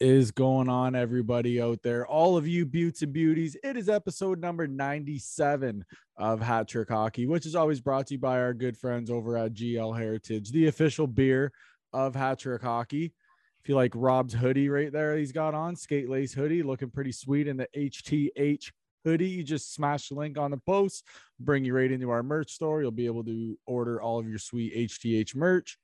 Is going on, everybody out there? All of you beauts and beauties, it is episode number 97 of Hat Trick Hockey, which is always brought to you by our good friends over at GL Heritage, the official beer of Hat Trick Hockey. If you like Rob's hoodie right there, he's got on skate lace hoodie, looking pretty sweet in the HTH hoodie. You just smash the link on the post, bring you right into our merch store. You'll be able to order all of your sweet HTH merch.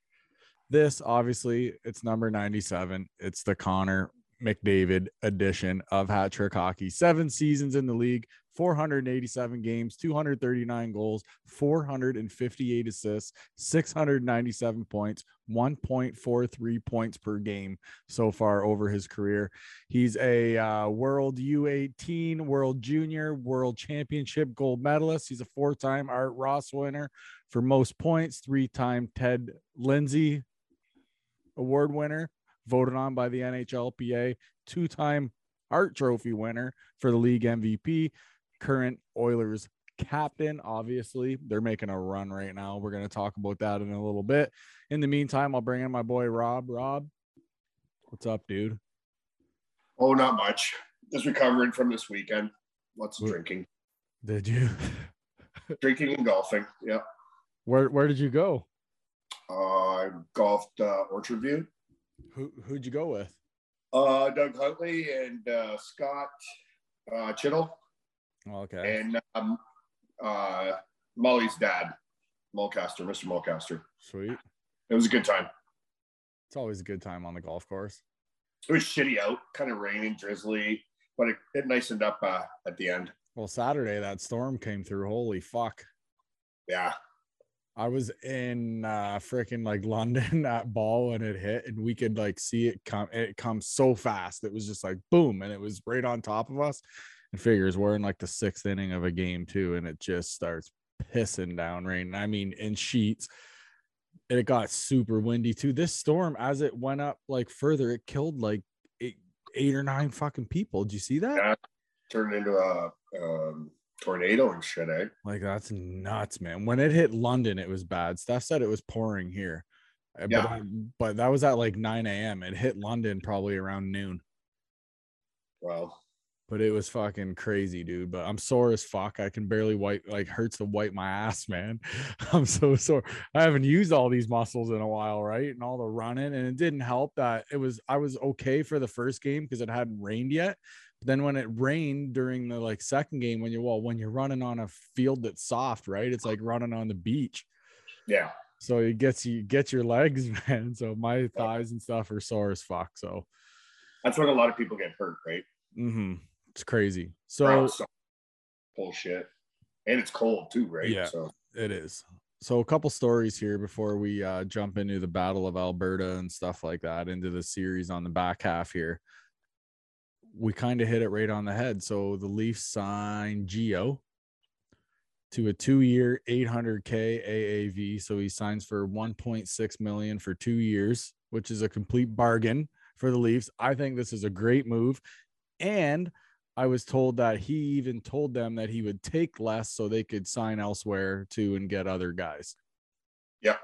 This obviously it's number 97. It's the Connor McDavid edition of Hat Trick Hockey. Seven seasons in the league, 487 games, 239 goals, 458 assists, 697 points, 1.43 points per game so far over his career. He's a uh, World U18, World Junior, World Championship gold medalist. He's a four time Art Ross winner for most points, three time Ted Lindsay award winner, voted on by the NHLPA, two time Hart Trophy winner for the league MVP, current Oilers captain. Obviously, they're making a run right now. We're going to talk about that in a little bit. In the meantime, I'll bring in my boy Rob. Rob, what's up, dude? Oh, not much. Just recovering from this weekend. Lots of drinking. Did you? drinking and golfing. Yeah. Where Where did you go? Uh, I golfed uh, Orchard View. Who Who'd you go with? Uh, Doug Huntley and uh, Scott uh, Chittle. Okay. And um, uh, Molly's dad, Mulcaster, Mr. Mulcaster. Sweet. It was a good time. It's always a good time on the golf course. It was shitty out, kind of raining, drizzly, but it, it nicened up uh, at the end. Well, Saturday that storm came through. Holy fuck. Yeah. I was in uh freaking like London at ball when it hit, and we could like see it come. It comes so fast. It was just like boom, and it was right on top of us. And figures we're in like the sixth inning of a game too, and it just starts pissing down rain. I mean, in sheets. And it got super windy too. This storm, as it went up like further, it killed like eight, eight or nine fucking people. Did you see that? Yeah. Turned into a um, tornado and shit, eh? Like that's nuts, man. When it hit London, it was bad. Steph said it was pouring here. Uh, Yeah. But, I- but that was at like 9 a.m. It hit London probably around noon. Well, But it was fucking crazy, dude. But I'm sore as fuck. I can barely wipe like hurts to wipe my ass, man. I'm so sore. I haven't used all these muscles in a while, right? And all the running. And it didn't help that it was I was okay for the first game because it hadn't rained yet. Then when it rained during the like second game, when you're well, when you're running on a field that's soft, right? It's like running on the beach. yeah. So it gets you get your legs, man. So my thighs and stuff are sore as fuck. So That's when a lot of people get hurt, right? Mm-hmm. it's crazy. So so- bullshit. And it's cold too, right? Yeah. So It is. So a couple stories here before we uh, jump into the Battle of Alberta and stuff like that into the series on the back half here. We kind of hit it right on the head. So the Leafs signed Geo to a two-year 800k AAV. So he signs for 1.6 million for two years, which is a complete bargain for the Leafs. I think this is a great move, and I was told that he even told them that he would take less so they could sign elsewhere too and get other guys. yeah,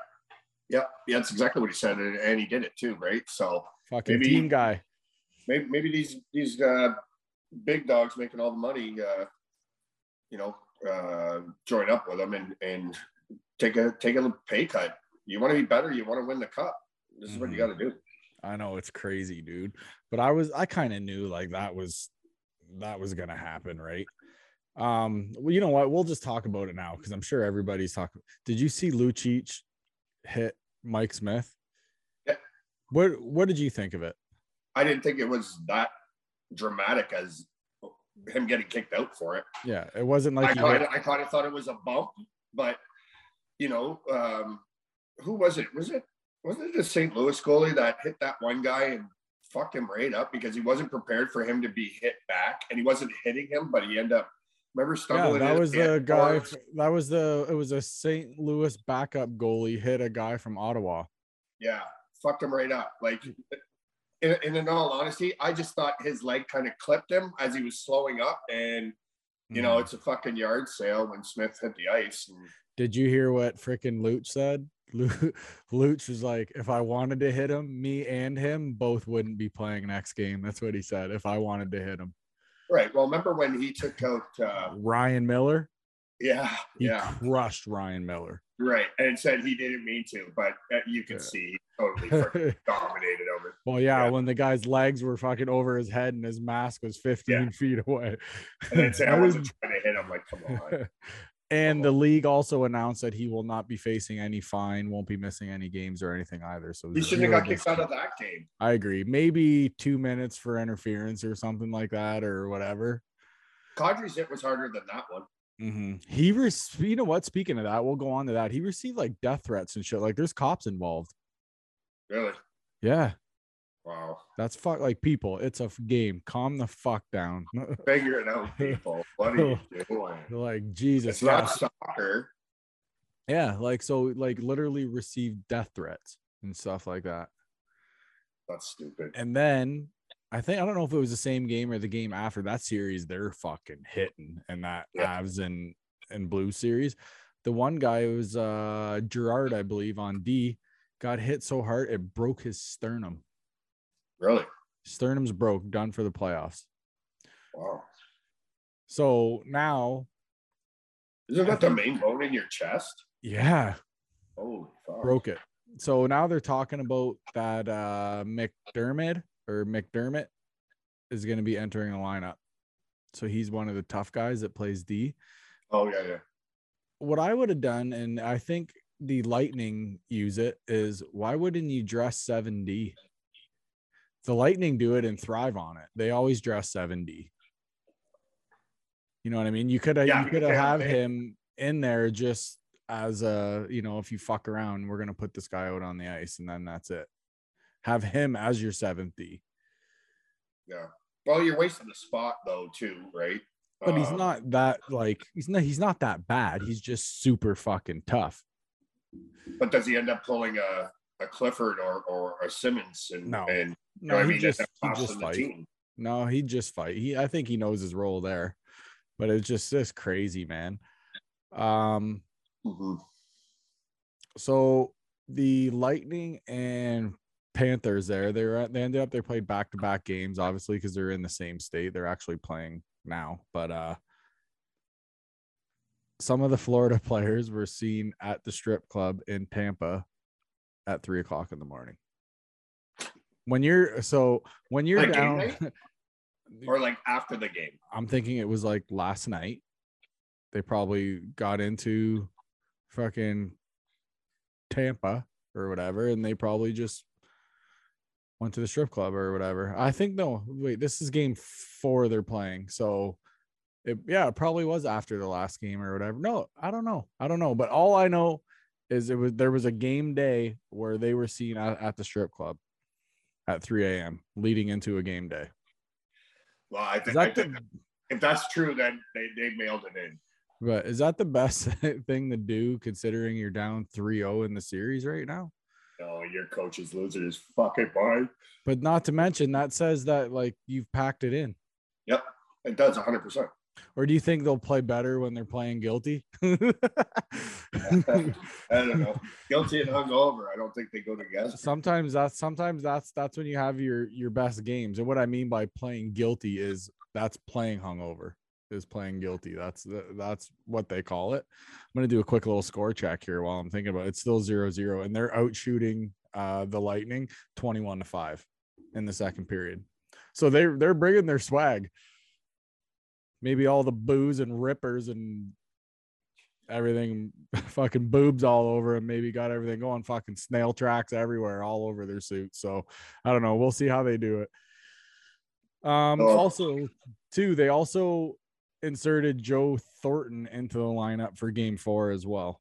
yeah, that's exactly what he said, and, and he did it too, right? So Fucking Maybe- team guy. Maybe maybe these these uh, big dogs making all the money, uh, you know, uh, join up with them and and take a take a pay cut. You want to be better. You want to win the cup. This is what you Mhm. got to do. I know it's crazy, dude. But I was I kind of knew like that was that was gonna happen, right? Um, well, you know what? We'll just talk about it now because I'm sure everybody's talking. Did you see Lucic hit Mike Smith? Yeah. What what did you think of it? I didn't think it was that dramatic as him getting kicked out for it. Yeah, it wasn't like I kind of I kind of thought it was a bump, but you know, um, who was it? Was it wasn't it the St. Louis goalie that hit that one guy and fucked him right up because he wasn't prepared for him to be hit back and he wasn't hitting him, but he ended up remember stumbling. yeah, that was the guy. That was the. It was a St. Louis backup goalie hit a guy from Ottawa. Yeah, fucked him right up. Like, in, and in all honesty, I just thought his leg kind of clipped him as he was slowing up, and you know, Mhm. it's a fucking yard sale when Smith hit the ice. And Did you hear what freaking Luch said? Lu- Luch was like, if I wanted to hit him, me and him both wouldn't be playing next game. That's what he said. If I wanted to hit him, Right. Well, remember when he took out? Uh, Ryan Miller, yeah, he yeah, crushed Ryan Miller. Right. And said he didn't mean to, but uh, you can Yeah. see totally dominated over. Well, yeah, Yeah. when the guy's legs were fucking over his head and his mask was 15 feet away. And then say I wasn't trying to hit him. Like, come on. and the league also announced that he will not be facing any fine, won't be missing any games or anything either. So He shouldn't have got kicked out of that game. I agree. Maybe two minutes for interference or something like that, or whatever. Kadri's hit was harder than that one. Hmm He, re- you know what? Speaking of that, we'll go on to that. He received like death threats and shit. Like there's cops involved. Really? Yeah, Wow. that's fuck like people. It's a f- game. Calm the fuck down. Figure it out, people. What are you doing? like Jesus. It's yeah. not soccer. Yeah, like so, like literally received death threats and stuff like that. That's stupid. And then I think I don't know if it was the same game or the game after that series. They're fucking hitting and that Yeah. Avs and and Blue series. The one guy was uh Girard, I believe, on D, got hit so hard it broke his sternum. Really? Sternum's broke, done for the playoffs. Wow. So now, Isn't that the main bone in your chest? yeah, Holy fuck. broke it. So now they're talking about that uh McDermott or McDermott is going to be entering the lineup. So he's one of the tough guys that plays D. Oh yeah, yeah. What I would have done, and I think the Lightning use it, is why wouldn't you dress 7D? The Lightning do it and thrive on it. They always dress 7D. You know what I mean? You could have Yeah, you could have because they have have big- him in there just as a you know if you fuck around, we're gonna put this guy out on the ice and then that's it. Have him as your seventh D, Yeah. Well, you're wasting the spot though, too, right? but he's Um, not that like he's not he's not that bad. He's just super fucking tough. But does he end up pulling a, a Clifford or, or a Simmonds? And, No. and you No, know I he mean? just he just fight. team. No, he just fight. He I think he knows his role there, but it's just this crazy man. Um, Mhm. so the Lightning and Panthers there, they were at, they ended up they played back to back games, obviously because they're in the same state. They're actually playing now, but uh, some of the Florida players were seen at the strip club in Tampa at three o'clock in the morning. When you're so when you're Like down. Or like after the game. I'm thinking it was like last night. They probably got into fucking Tampa or whatever, and they probably just went to the strip club or whatever. I think no, wait, this is game four they're playing. So it, yeah, it probably was after the last game or whatever. No, I don't know. I don't know. But all I know is it was there was a game day where they were seen at, at the strip club at 3 a.m. leading into a game day. Well, I think, I think the, if that's true, then they, they mailed it in. But is that the best thing to do considering you're down 3-0 in the series right now? Oh, your coach is losing his fucking mind. But not to mention that says that like you've packed it in. Yep, it does 100%. Or do you think they'll play better when they're playing guilty? I don't know. Guilty and hungover. I don't think they go together. sometimes that's sometimes that's that's when you have your your best games. And what I mean by playing guilty is that's playing hungover. Is playing guilty. That's the- that's what they call it. I'm gonna do a quick little score check here while I'm thinking about it. It's still zero zero, and they're out shooting uh the Lightning 21 to 5 in the second period. So they're they're bringing their swag. Maybe all the booze and rippers and everything fucking boobs all over and maybe got everything going fucking snail tracks everywhere all over their suits so i don't know we'll see how they do it um Oh. also too they also inserted joe thornton into the lineup for game four as well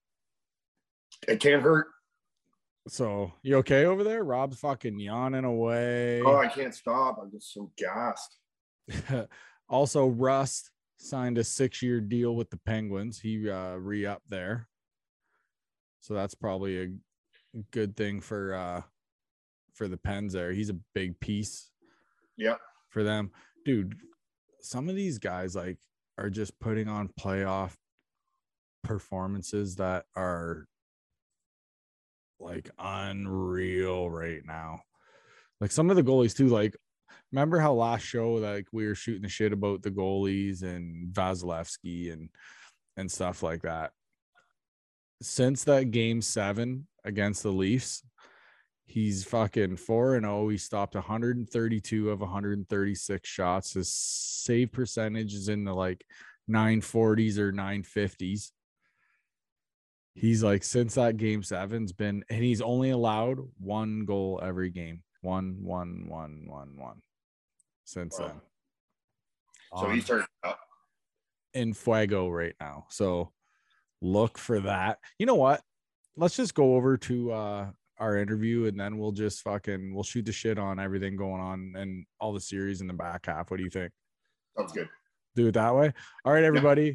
It can't hurt. so you okay over there rob's fucking yawning away Oh, I can't stop. I'm just so gassed. also rust signed a six-year deal with the penguins he uh re-upped there so that's probably a good thing for uh for the pens there he's a big piece Yep. for them dude some of these guys like are just putting on playoff performances that are like unreal right now. Like some of the goalies too, like remember how last show like we were shooting the shit about the goalies and Vasilevskiy and and stuff like that. Since that game seven against the Leafs, he's fucking four and oh. He stopped 132 of 136 shots. His save percentage is in the like 940s or 950s. He's like since that game seven's been and he's only allowed one goal every game. One, one, one, one, one since wow. then. So um, he's turned up in Fuego right now. So look for that. You know what? Let's just go over to uh our interview and then we'll just fucking we'll shoot the shit on everything going on and all the series in the back half. What do you think? Sounds good. Do it that way. All right, everybody. Yeah.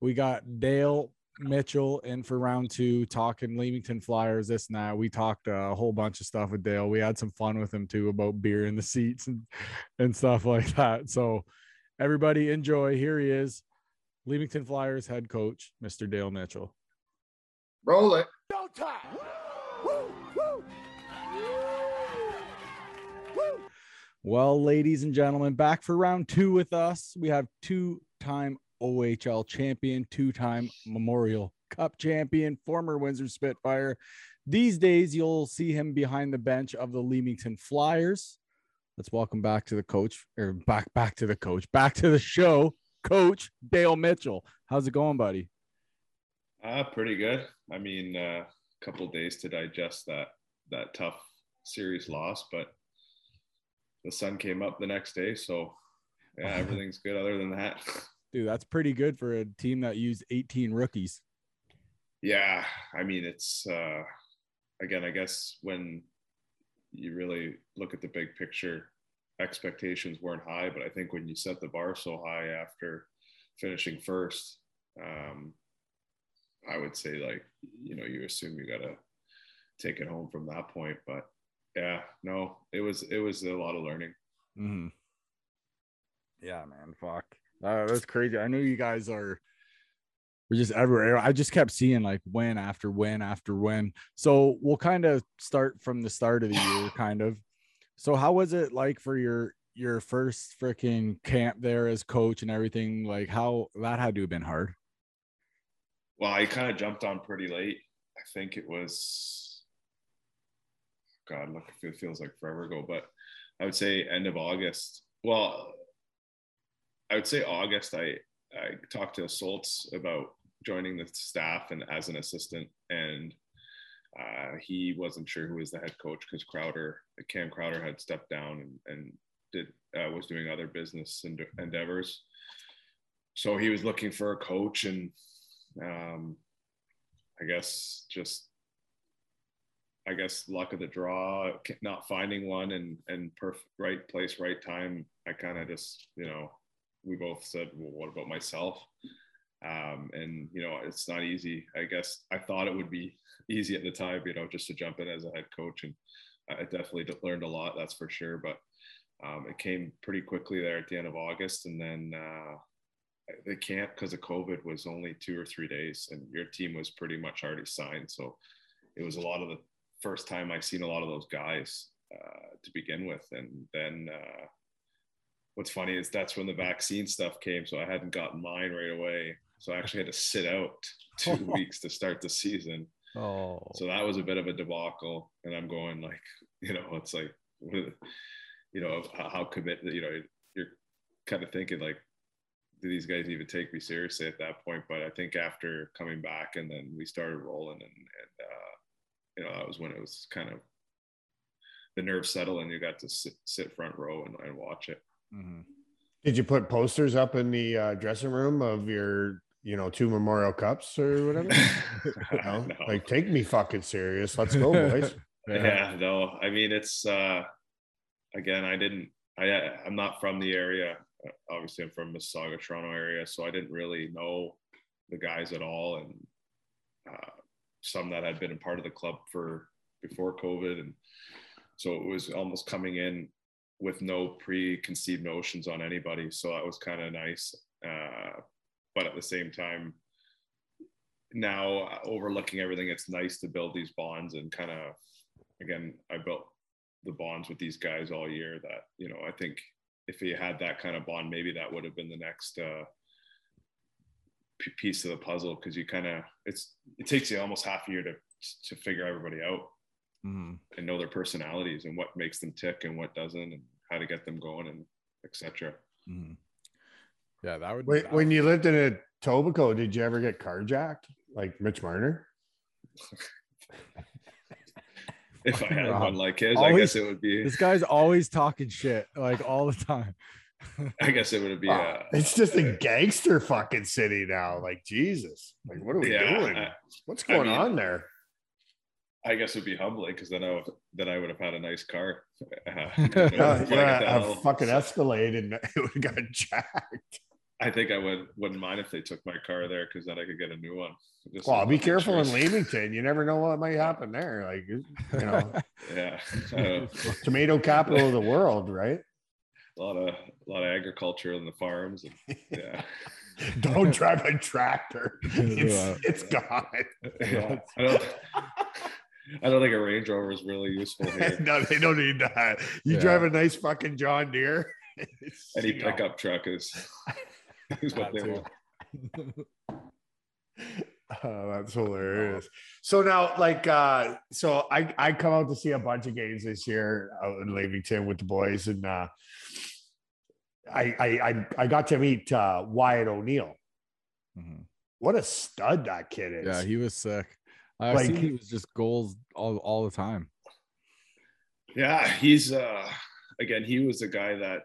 We got Dale Mitchell in for round two, talking Leamington Flyers, this and that. We talked a whole bunch of stuff with Dale. We had some fun with him too about beer in the seats and, and stuff like that. So, everybody enjoy. Here he is, Leamington Flyers head coach, Mr. Dale Mitchell. Roll it. No time. Well, ladies and gentlemen, back for round two with us. We have two time OHL champion, two time Memorial Cup champion, former Windsor Spitfire. These days, you'll see him behind the bench of the Leamington Flyers. Let's welcome back to the coach, or back back to the coach, back to the show, Coach Dale Mitchell. How's it going, buddy? Uh, pretty good. I mean, a uh, couple days to digest that that tough series loss, but the sun came up the next day, so yeah, everything's good. Other than that. Dude, that's pretty good for a team that used 18 rookies. Yeah, I mean it's uh again, I guess when you really look at the big picture, expectations weren't high, but I think when you set the bar so high after finishing first, um, I would say like you know you assume you got to take it home from that point. But yeah, no, it was it was a lot of learning. Mm-hmm. Yeah, man, fuck. Uh, that's crazy. I know you guys are we're just everywhere. I just kept seeing like win after win after win. So we'll kind of start from the start of the year, kind of. So how was it like for your your first freaking camp there as coach and everything? Like how that had to have been hard. Well, I kind of jumped on pretty late. I think it was God, look, it feels like forever ago, but I would say end of August. Well, I would say August. I I talked to Schultz about joining the staff and as an assistant, and uh, he wasn't sure who was the head coach because Crowder, Cam Crowder, had stepped down and, and did uh, was doing other business endeavors. So he was looking for a coach, and um, I guess just I guess luck of the draw, not finding one and and perfect right place, right time. I kind of just you know we both said, well, what about myself? Um, and you know, it's not easy. I guess I thought it would be easy at the time, you know, just to jump in as a head coach, and I definitely learned a lot. That's for sure. But um, it came pretty quickly there at the end of August, and then uh, the camp because of COVID was only two or three days, and your team was pretty much already signed. So it was a lot of the first time I've seen a lot of those guys uh, to begin with, and then uh, what's funny is that's when the vaccine stuff came. So I hadn't gotten mine right away. So I actually had to sit out two weeks to start the season. Oh, so that was a bit of a debacle. And I'm going like, you know, it's like, you know, how commit, you know, you're kind of thinking like, do these guys even take me seriously at that point? But I think after coming back and then we started rolling and, and uh, you know, that was when it was kind of the nerves settle and you got to sit, sit front row and, and watch it. Mm-hmm. Did you put posters up in the uh, dressing room of your, you know, two Memorial Cups or whatever? you know? no. Like, take me fucking serious. Let's go, boys. yeah. yeah, no. I mean, it's uh, again, I didn't. I I'm not from the area. Obviously, I'm from Mississauga, Toronto area, so I didn't really know the guys at all, and uh, some that had been a part of the club for before COVID, and so it was almost coming in with no preconceived notions on anybody. So that was kind of nice. Uh, but at the same time, now overlooking everything, it's nice to build these bonds and kind of, again, I built the bonds with these guys all year that, you know, I think if he had that kind of bond, maybe that would have been the next uh, piece of the puzzle. Cause you kind of, it's, it takes you almost half a year to, to figure everybody out Mhm. and know their personalities and what makes them tick and what doesn't and how to get them going and etc. Mhm. Yeah, that would. When, that when would- you lived in a Tobico, did you ever get carjacked like Mitch Marner? If I had Rob, one like his, I guess it would be. this guy's always talking shit like all the time. I guess it would be. Uh, it's just a gangster fucking city now. Like Jesus, like what are we Yeah, doing? I- What's I going mean- on there? I guess it would be humbling because then I would then I would have had a nice car. Uh, Yeah, I a fucking Escalade and it would have got jacked. I think I would wouldn't mind if they took my car there because then I could get a new one. Just Well, be careful in. Leamington. You never know what might happen there. Like you know, Yeah, tomato capital of the world, right? A lot of a lot of agriculture in the farms. And, yeah, Don't drive a tractor. It's, it's gone. yeah. I don't. I don't think a Range Rover is really useful here. no, they don't need that. You Yeah. drive a nice fucking John Deere. Any you know, pickup truck is, is what they want. Oh, that's hilarious. So now, like, uh, so I I come out to see a bunch of games this year out in Leamington with the boys, and uh, I I I, I got to meet uh, Wyatt O'Neill. Mhm. What a stud that kid is! Yeah, he was sick. I've Like- seen he was just goals all, all the time. Yeah, he's uh again, he was a guy that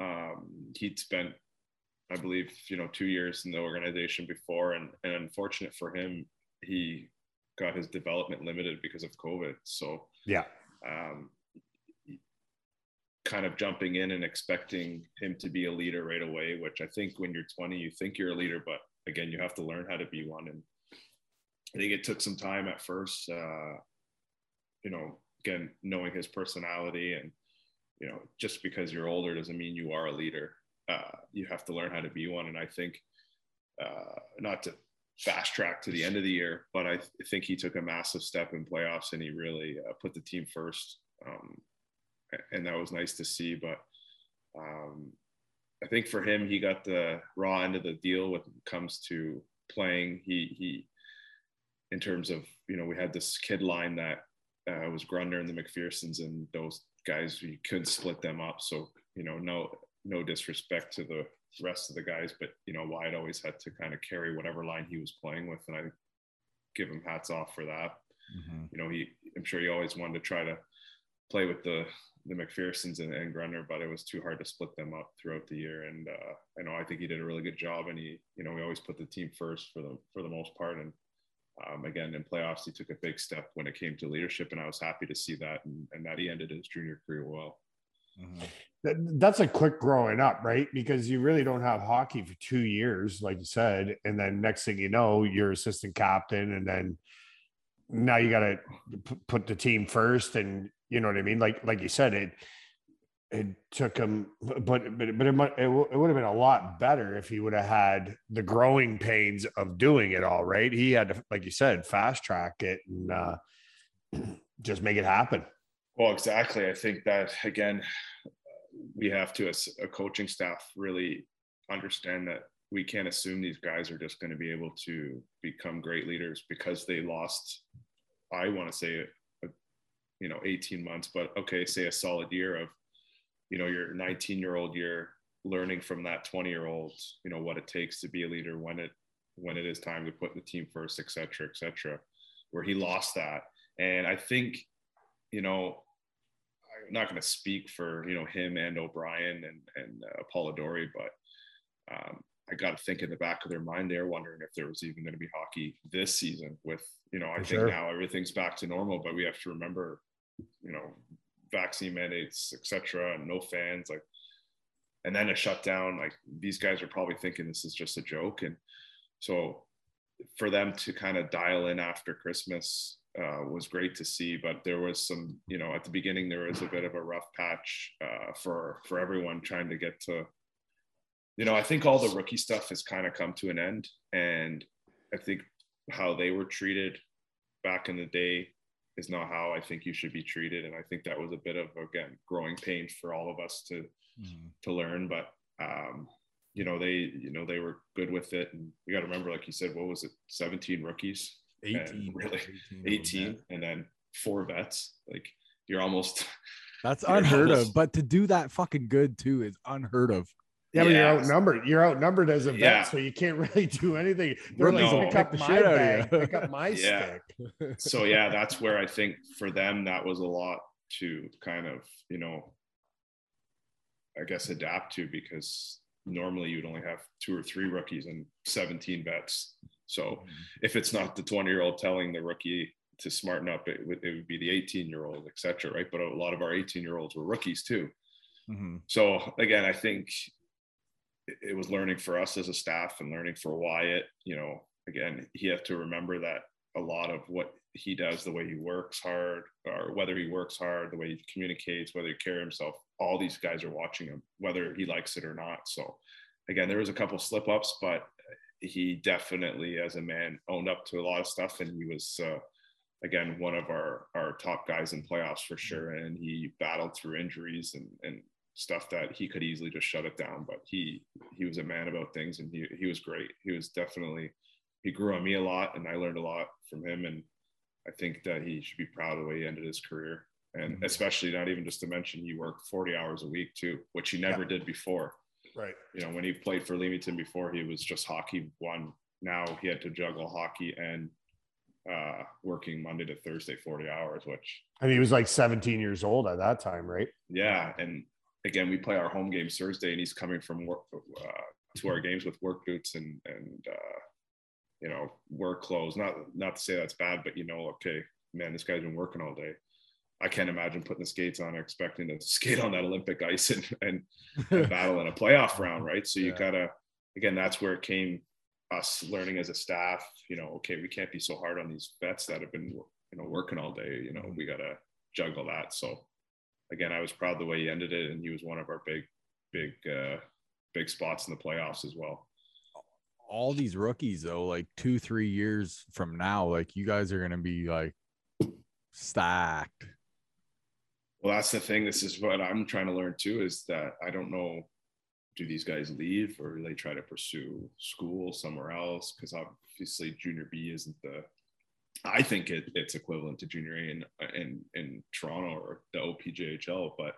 um he'd spent, I believe, you know, two years in the organization before, and and unfortunate for him, he got his development limited because of COVID. So yeah, um kind of jumping in and expecting him to be a leader right away, which I think when you're 20, you think you're a leader, but again, you have to learn how to be one. And I think it took some time at first, uh, you know, again, knowing his personality and, you know, just because you're older doesn't mean you are a leader. Uh, you have to learn how to be one. And I think, uh, not to fast track to the end of the year, but I th- think he took a massive step in playoffs and he really uh, put the team first. Um, and that was nice to see. But um, I think for him, he got the raw end of the deal when it comes to playing. He he, in terms of you know, we had this kid line that uh, was Grunder and the McPhersons, and those guys you couldn't split them up. So you know, no no disrespect to the rest of the guys, but you know, Wyatt always had to kind of carry whatever line he was playing with, and I give him hats off for that Mhm. you know, he I'm sure he always wanted to try to play with the the McPhersons and, and Grunder, but it was too hard to split them up throughout the year. And uh, I know I think he did a really good job, and he you know we always put the team first for the for the most part. And um, again in playoffs, he took a big step when it came to leadership, and I was happy to see that, and, and that he ended his junior career well. Mhm. That, that's a quick growing up, right? Because you really don't have hockey for two years, like you said, and then next thing you know, you're assistant captain, and then now you got to put the team first, and you know what I mean. Like like you said, it it took him, but but but it it, it would have been a lot better if he would have had the growing pains of doing it all. Right? He had to, like you said, fast track it and uh, just make it happen. Well, exactly. I think that again, we have to, as a coaching staff, really understand that we can't assume these guys are just going to be able to become great leaders because they lost. I want to say, you know, 18 months, but okay, say a solid year of, you know, your 19 year old year learning from that 20 year old, you know, what it takes to be a leader when it when it is time to put the team first, et cetera, et cetera. Where he lost that, and I think, you know, I'm not going to speak for you know him and O'Brien and and uh, Polidori, but um, I got to think in the back of their mind they're wondering if there was even going to be hockey this season. With you know, I For think sure. now everything's back to normal, but we have to remember, you know, vaccine mandates, etc., and no fans, like, and then a shutdown. Like these guys are probably thinking this is just a joke, and so for them to kind of dial in after Christmas uh, was great to see. But there was some, you know, at the beginning there was a bit of a rough patch uh, for for everyone trying to get to. You know, I think all the rookie stuff has kind of come to an end, and I think how they were treated back in the day is not how I think you should be treated. And I think that was a bit of again growing pain for all of us to Mhm. to learn. But um, you know, they you know they were good with it. And you got to remember, like you said, what was it, 17 rookies, 18 really, 18, 18, and then four vets. Like you're almost That's unheard almost- of. But to do that fucking good too is unheard of. Yeah, but you're outnumbered. You're outnumbered as a vet, Yeah. so you can't really do anything. They're like, will pick up the my shit out of bag, you." pick up my Yeah. stick. so yeah, that's where I think for them that was a lot to kind of you know, I guess adapt to because normally you'd only have two or three rookies and 17 vets. So if it's not the 20 year old telling the rookie to smarten up, it would, it would be the 18 year old, et cetera, right? But a lot of our 18 year olds were rookies too. Mhm. So again, I think it- was learning for us as a staff and learning for Wyatt. You know, again, he has to remember that a lot of what he does, the way he works hard, or whether he works hard, the way he communicates, whether he carries himself, all these guys are watching him, whether he likes it or not. So again, there was a couple slip ups, but he definitely, as a man, owned up to a lot of stuff, and he was. Uh, again one of our our top guys in playoffs for sure and he battled through injuries and and stuff that he could easily just shut it down but he he was a man about things and he he was great he was definitely he grew on me a lot and I learned a lot from him and I think that he should be proud of the way he ended his career and Mhm. especially not even just to mention he worked 40 hours a week too which he never did before Right. you know, when he played for Leamington before, he was just hockey one. Now he had to juggle hockey and uh, working Monday to Thursday, 40 hours, which, And he was like 17 years old at that time, right? yeah. And again, we play our home games Thursday and he's coming from work uh, to our games with work boots and, and, uh, you know, work clothes. Not, not to say that's bad, but you know, okay, man, this guy's been working all day. I can't imagine putting the skates on, expecting to skate on that Olympic ice and, and and battle in a playoff round, right? So you Yeah. gotta, again, that's where it came us learning as a staff. You know, okay, we can't be so hard on these vets that have been, you know, working all day. You know, we gotta juggle that. So again, I was proud the way he ended it, and he was one of our big, big, uh, big spots in the playoffs as well. all these rookies though, like two, three years from now, like you guys are gonna be like stacked. Well, that's the thing. This is what I'm trying to learn too. Is that I don't know. Do these guys leave or do they try to pursue school somewhere else? Because obviously, junior B isn't the. I think it, it's equivalent to junior A in, in in Toronto or the OPJHL, but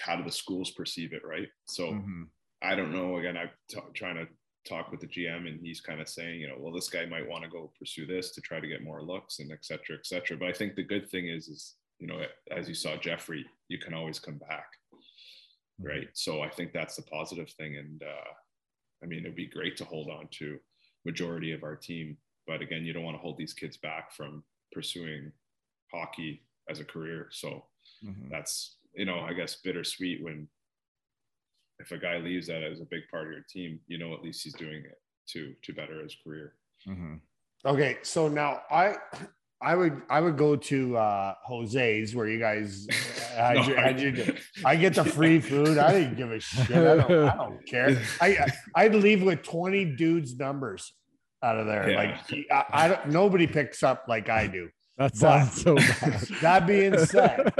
how do the schools perceive it, right? So Mhm. I don't know. Again, I'm t- trying to talk with the GM, and he's kind of saying, you know, well, this guy might want to go pursue this to try to get more looks and et cetera, et cetera. But I think the good thing is, is you know, as you saw Jeffrey, you can always come back, right? So I think that's the positive thing, and uh, I mean, it'd be great to hold on to majority of our team, but again, you don't want to hold these kids back from pursuing hockey as a career. So Mhm. that's you know i guess bittersweet when if a guy leaves that as a big part of your team you know at least he's doing it to to better his career Mhm. Okay, so now I I would I would go to uh Jose's where you guys had No, your- I- had your- I get the free food. I didn't give a shit. I don't, I don't care. I I'd leave with 20 dudes numbers out of there. Yeah. Like I, I don't nobody picks up like I do. That But- so bad. That being said,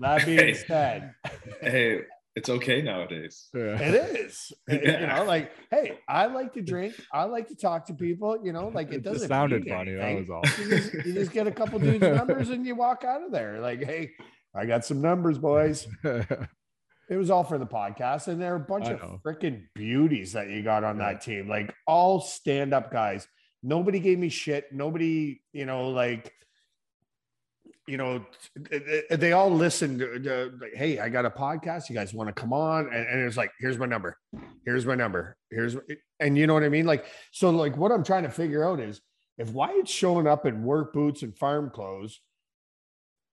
that being Hey. said, hey it's okay nowadays Yeah. it is. You Yeah. know, like, hey, I like to drink. I like to talk to people. You know, like it It doesn't sounded mean funny. That was all. you just, you just get a couple dudes numbers and you walk out of there like hey i got some numbers boys it was all for the podcast and there are a bunch I of freaking beauties that you got on Yeah. that team like all stand-up guys. Nobody gave me shit. Nobody you know like you know th- th- they all listened to, to, like hey i got a podcast. You guys want to come on? And, and it's like here's my number. Here's my number. Here's and you know what i mean? Like so like what i'm trying to figure out is if Wyatt's showing up in work boots and farm clothes,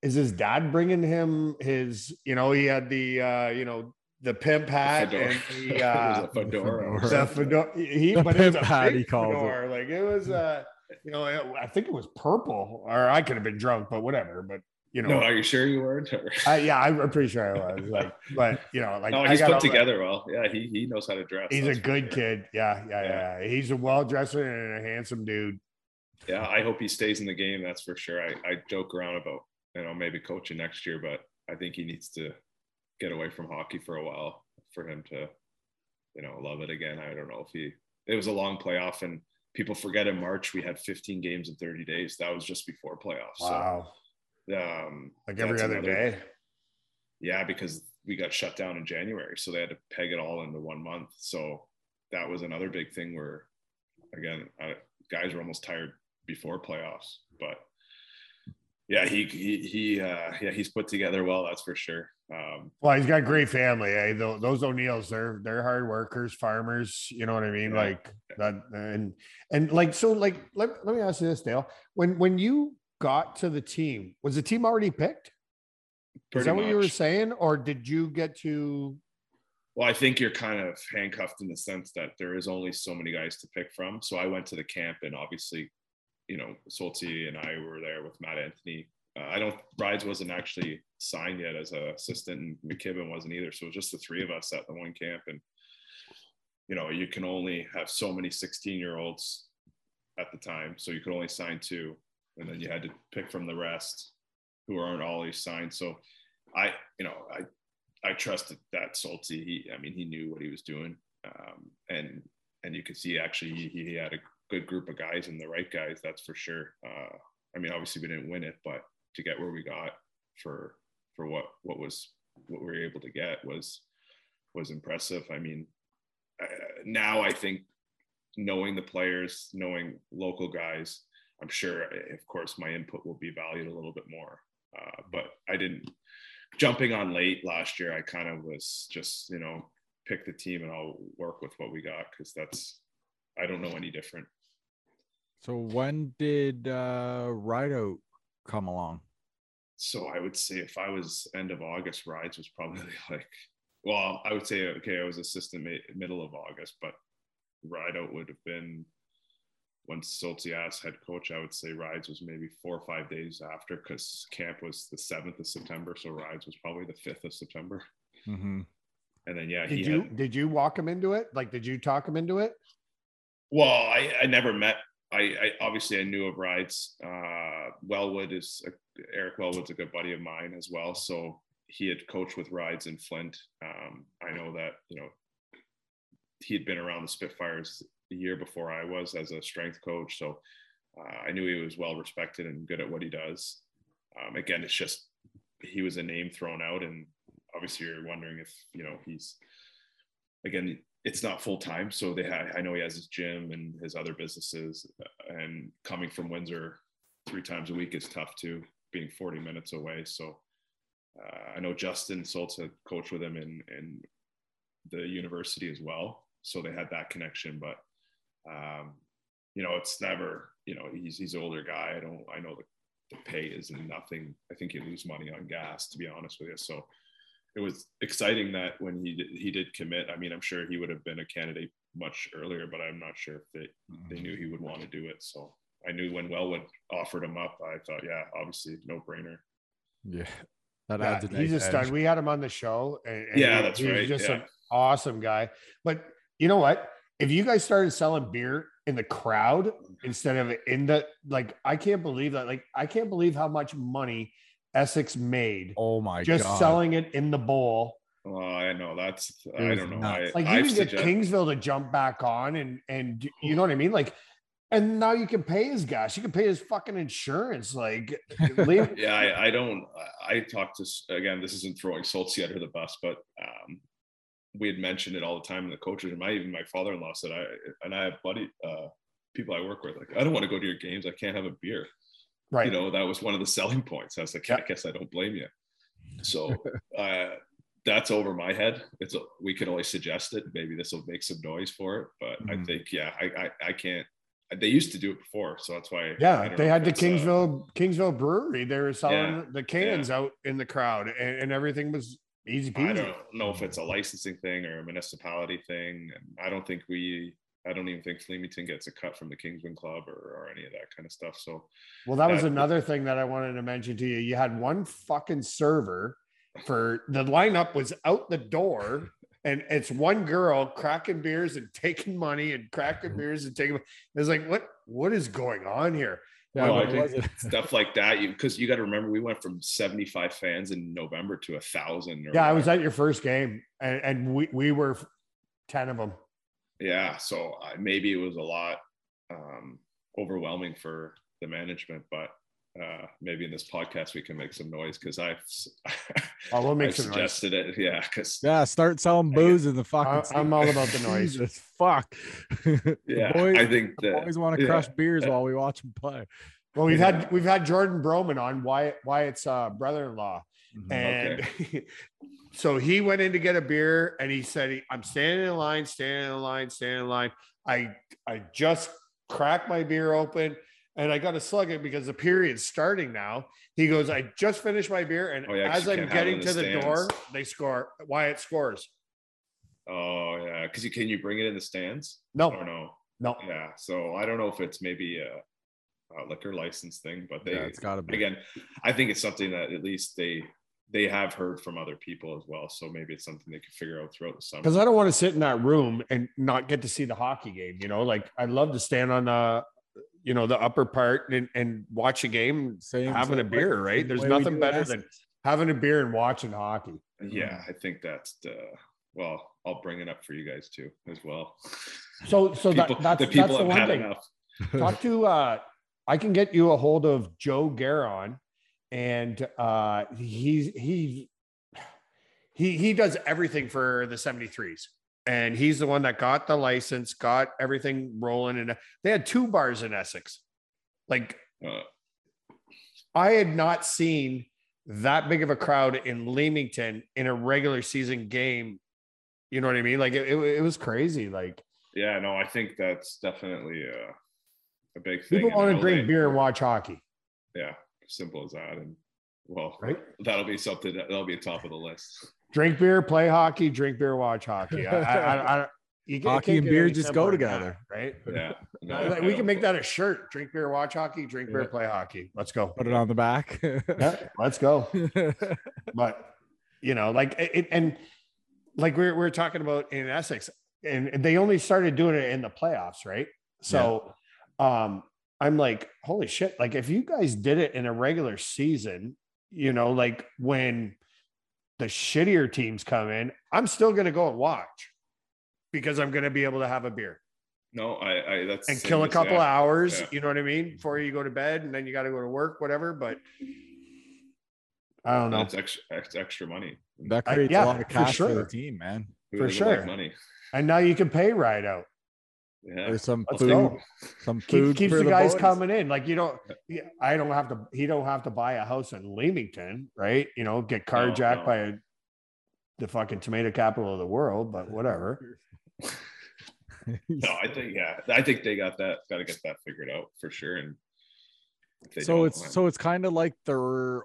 is his dad bringing him his, you know, he had the, uh, you know, the pimp hat Fedora. and the, uh, fedora. fedora. the fedora. He, The but it was pimp a hat, big he calls it. Like it was, uh, you know, I think it was purple, or I could have been drunk, but whatever. But you know, no are you sure you weren't I, yeah, I'm pretty sure I was. Like, but you know, like no I got put all that- together well yeah he, he knows how to dress He's a good sure. kid. Yeah, yeah, yeah. He's a well dressed and a handsome dude. yeah, I hope he stays in the game. That's for sure. I, I joke around about you know maybe coaching next year, but I think he needs to get away from hockey for a while for him to you know love it again. I don't know if he. It was a long playoff, and people forget in March we had 15 games in 30 days. That was just before playoffs. Wow. So, um, Like every other another- day. yeah, because we got shut down in January, so they had to peg it all into one month. So that was another big thing where, again, I, guys were almost tired before playoffs. But yeah, he he he uh, yeah he's put together well. That's for sure. Um, Well, he's got a great family. Eh? Those O'Neills, they're they're hard workers, farmers. You know what I mean? Yeah. Like that, and and like so. Like let, let me ask you this, Dale. When when you got to the team, was the team already picked? Is pretty that what you were saying, or did you get to? Well, I think you're kind of handcuffed in the sense that there is only so many guys to pick from. So I went to the camp, and obviously, you know, Solti and I were there with Matt Anthony. Uh, I don't. Rides wasn't actually signed yet as a assistant, and McKibben wasn't either. So it was just the three of us at the one camp, and you know, you can only have so many 16 year olds at the time, so you could only sign two, and then you had to pick from the rest who aren't always signed. So I, you know, I I trusted that Salty. He, I mean, he knew what he was doing, um, and and you could see actually he, he had a good group of guys and the right guys. That's for sure. Uh, I mean, obviously we didn't win it, but to get where we got for for what what was what we were able to get was was impressive. I mean, uh, now I think knowing the players, knowing local guys, I'm sure, of course, my input will be valued a little bit more. Uh, but I didn't jumping on late last year. I kind of was just, you know, pick the team and I'll work with what we got because that's, I don't know any different. So when did uh Rideout come along? So I would say if I was end of August, rides was probably like, well, I would say, okay, I was assistant ma- middle of August, but Rideout would have been when Solti asked head coach, I would say rides was maybe four or five days after because camp was the 7th of September. So rides was probably the 5th of September. Mm-hmm. And then, yeah, he Did you had, did you walk him into it? Like, did you talk him into it? well, I, I never met, I, I obviously I knew of rides. Uh, Wellwood is, a, Eric Wellwood's a good buddy of mine as well. So he had coached with rides in Flint. Um, I know that, you know, he had been around the Spitfires the year before I was as a strength coach. So uh, I knew he was well respected and good at what he does. Um, again, it's just he was a name thrown out, and obviously you're wondering if you know he's again it's not full time. So they had I know he has his gym and his other businesses, and coming from Windsor three times a week is tough too, being 40 minutes away. So uh, I know Justin Soltz had coached with him in in the university as well, so they had that connection. But um, you know, it's never you know he's he's an older guy. I don't I know the, the pay is nothing. I think you lose money on gas to be honest with you. So it was exciting that when he did, he did commit. I mean, I'm sure he would have been a candidate much earlier, but I'm not sure if they they knew he would want to do it. So I knew when Wellwood offered him up, I thought, yeah, obviously no brainer. Yeah. That Yeah, adds a he's a stud. edge. We had him on the show. And, and Yeah, he- that's he's right, Just yeah. an awesome guy. But you know what? If you guys started selling beer in the crowd instead of in the like, I can't believe that. Like, I can't believe how much money Essex made Oh my god. just god. selling it in the bowl. Oh, I know that's I don't know. nuts. I, Like, you I've can get suggest- Kingsville to jump back on, and and you know what I mean. Like, and now you can pay his gas. You can pay his fucking insurance. Like, leave, yeah, I, I don't. I, I talked to again. This isn't throwing Soltzi under the bus, but um, we had mentioned it all the time in the coaches and my even my father-in-law said I and I have buddy uh, people I work with like I don't want to go to your games. I can't have a beer. Right? You know that was one of the selling points. I was like, Yeah. I guess I don't blame you. So uh, that's over my head. It's a, we can only suggest it. Maybe this will make some noise for it, but I Mhm. think yeah, I, I I can't. They used to do it before, so that's why. Yeah, they had the uh, Kingsville Kingsville Brewery. They were selling Yeah, the cans out in the crowd, and, and everything was easy peasy. I don't know if it's a licensing thing or a municipality thing. And I don't think we, I don't even think Leamington gets a cut from the Kinsmen Club or, or any of that kind of stuff. So Well, that was that- another thing that I wanted to mention to you. You had one fucking server for the lineup was out the door, and it's one girl cracking beers and taking money and cracking mm-hmm. beers and taking. It's like what what is going on here? Yeah, Well, I think was stuff like that. You because you got to remember we went from 75 fans in November to a thousand. Yeah, I was at your first game, and, and we we were ten of them. Yeah, so uh, maybe it was a lot um, overwhelming for the management, but uh, maybe in this podcast we can make some noise because I've Oh, we'll make I've some noise. suggested it. Yeah, because Yeah, start selling booze in the fucking. I- I'm all about the noise. Jesus, fuck. Yeah, boys, I think that boys want to yeah. crush beers while we watch them play. Well, we've Yeah. had we've had Jordan Broman on Wyatt Wyatt's uh, brother-in-law, Mhm. and so he went in to get a beer, and he said, "I'm standing in line, standing in line, standing in line. I I just cracked my beer open." And I got to slug it because the period's starting now. He goes, I just finished my beer, and Oh, yeah, 'cause as I'm can't have it getting to the the door, they score. Wyatt scores. Oh yeah, because you can you bring it in the stands? No. or no? No, Yeah, so I don't know if it's maybe a, a liquor license thing, but they yeah, it's got to be. again, I think it's something that at least they they have heard from other people as well. So maybe it's something they can figure out throughout the summer. because I don't want to sit in that room and not get to see the hockey game. You know, like I'd love to stand on the, you know, the upper part and, and watch a game, Same having a beer. way- Right? There's nothing better Essex. than having a beer and watching hockey. yeah, I think that's the well. I'll bring it up for you guys too as well. So, so people, that, that's the the people that's the have one had thing. enough. Talk to. uh I can get you a hold of Joe Garon, and uh he's he he he does everything for the 73s. And he's the one that got the license, got everything rolling. And they had two bars in Essex. Like Uh, I had not seen that big of a crowd in Leamington in a regular season game. You know what I mean? Like it, it, it was crazy. Like yeah, no, I think that's definitely a, a big thing. people want to drink beer and watch hockey, Yeah, simple as that. And well, right? that'll be something that, that'll be top of the list. Drink beer, play hockey, drink beer, watch hockey. I, I, I, I, you can't- Hockey and beer just go together. that, right? Yeah, no, I we don't- can make that a shirt. Drink beer, watch hockey. Drink beer, Yeah. play hockey. Let's go. Put it on the back. Yeah, let's go. but you know, like it, it- and like we we're, we we're talking about in Essex, and they only started doing it in the playoffs, right? So, um, I'm like, holy shit! Like, if you guys did it in a regular season, you know, like when the shittier teams come in, I'm still gonna go and watch because I'm gonna be able to have a beer No, I, I that's and kill a couple yeah. hours. yeah. You know what I mean? Mm-hmm. Before you go to bed, and then you got to go to work, whatever. But I don't know. It's extra, it's extra money. that I- creates yeah, a lot of for cash for, the team, man. Who For doesn't like sure. money. And now you can pay Rideout. Yeah, There's some Let's food, go. some food keeps for the guys boys. coming in. Like you don't. yeah, I don't have to. He don't have to buy a house in Leamington, right? You know, get oh, carjacked no. by a, the fucking tomato capital of the world. But whatever. no, I think yeah, I think they got that. Got to get that figured out for sure. And so it's then- so it's kind of like the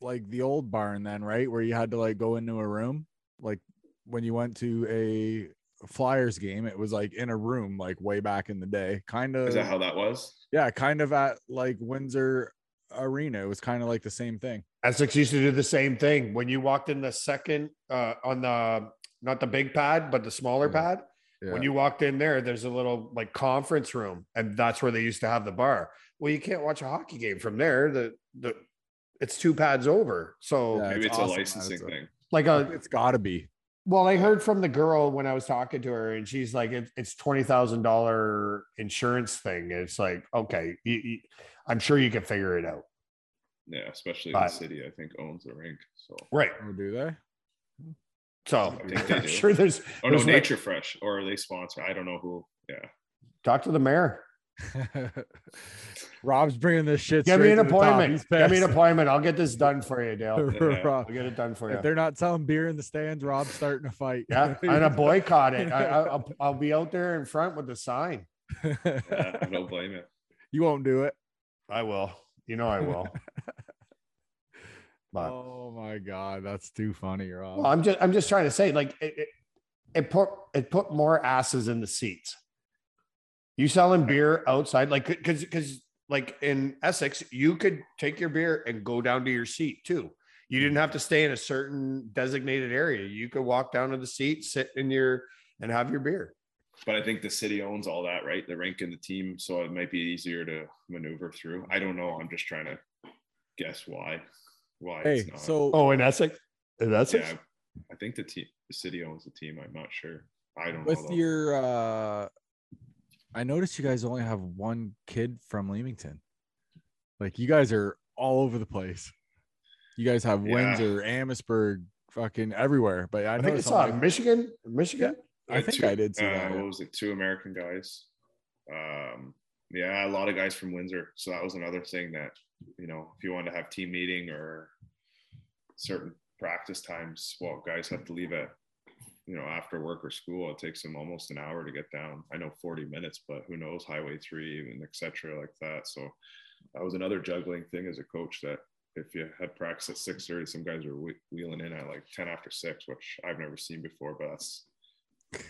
like the old barn then right where you had to like go into a room like when you went to a flyers game it was like in a room like way back in the day kind of is that how that was? yeah kind of at like windsor arena it was kind of like the same thing Essex used to do the same thing when you walked in the second uh, on the not the big pad, but the smaller Yeah. pad. yeah. When you walked in there, there's a little like conference room, and that's where they used to have the bar. Well, you can't watch a hockey game from there. The the it's two pads over. So Yeah, Maybe it's it's, awesome a licensing it's a- thing. like a it's gotta be well, I heard from the girl when I was talking to her, and she's like, it, "It's twenty thousand dollar insurance thing." It's like, okay, you, you, I'm sure you can figure it out. Yeah, especially But- the city. I think owns the rink. So Right. oh do they So I think they I'm do. sure there's. oh no, there's like- Nature Fresh or they sponsor. I don't know who. Yeah, talk to the mayor. rob's bringing this shit Give me straight an to appointment. Give me an appointment. I'll get this done for you, Dale. Yeah. Rob, I'll get it done for you. if they're not selling beer in the stands rob's starting a fight Yeah, I'm gonna boycott it. I, I, will I'll be out there in front with the sign. yeah I don't blame it. you won't do it I will. You know I will. But oh my god that's too funny rob well, I'm just I'm just trying to say, like it, it, it put it put more asses in the seats. You selling beer outside, like because because like in Essex, you could take your beer and go down to your seat too. You didn't have to stay in a certain designated area. You could walk down to the seat, sit in your and have your beer. but I think the city owns all that, right? The rink and the team, so it might be easier to maneuver through. I don't know. I'm just trying to guess why. Why Hey, it's not. so Oh, in Essex? In Essex? yeah, I think the team, the city owns the team. I'm not sure. I don't know. with though. your uh I noticed you guys only have one kid from Leamington. Like you guys are all over the place. You guys have Yeah. Windsor, Amherstburg, fucking everywhere. But I, I think I saw on it. my- Michigan. Michigan. I had think two- I did see uh, that. What was it? Two American guys. Um, yeah, a lot of guys from Windsor. So that was another thing that you know, if you wanted to have team meeting or certain practice times, well, guys have to leave at you know after work or school. It takes them almost an hour to get down. I know 40 minutes, but who knows Highway three and etc. like that. So that was another juggling thing as a coach that if you had practice at 6:30, some guys are wheeling in at like 10 after six, which I've never seen before. But that's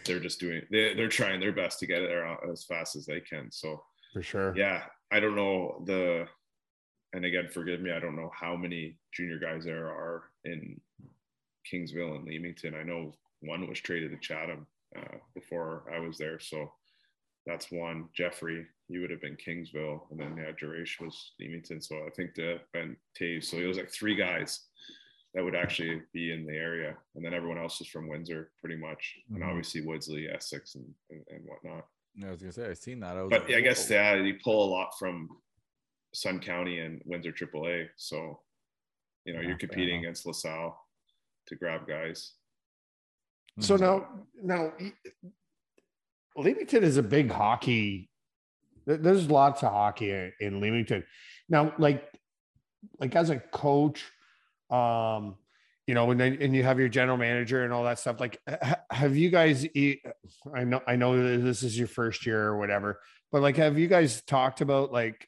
they're just doing they, they're trying their best to get it there uh, as fast as they can. So For sure. yeah, I don't know the and again, forgive me, I don't know how many junior guys there are in Kingsville and Leamington. I know one was traded to Chatham uh, before I was there, so that's one. Jeffrey, he would have been Kingsville, and then yeah, Girard was Leamington. So I think that Ben Taves. So it was like three guys that would actually be in the area, and then everyone else is from Windsor, pretty much, and Mhm. obviously Woodslee, Essex, and, and, and whatnot I was gonna say I've seen that. I was but like, I guess yeah, you pull a lot from Sun County and Windsor AAA. So, you know, Yeah, you're competing against LaSalle to grab guys. So now, now, Leamington is a big hockey. There's lots of hockey in, in Leamington. Now, like, like as a coach, um, you know, and then and you have your general manager and all that stuff. Like, have you guys? I know, I know this is your first year or whatever, but like, have you guys talked about like?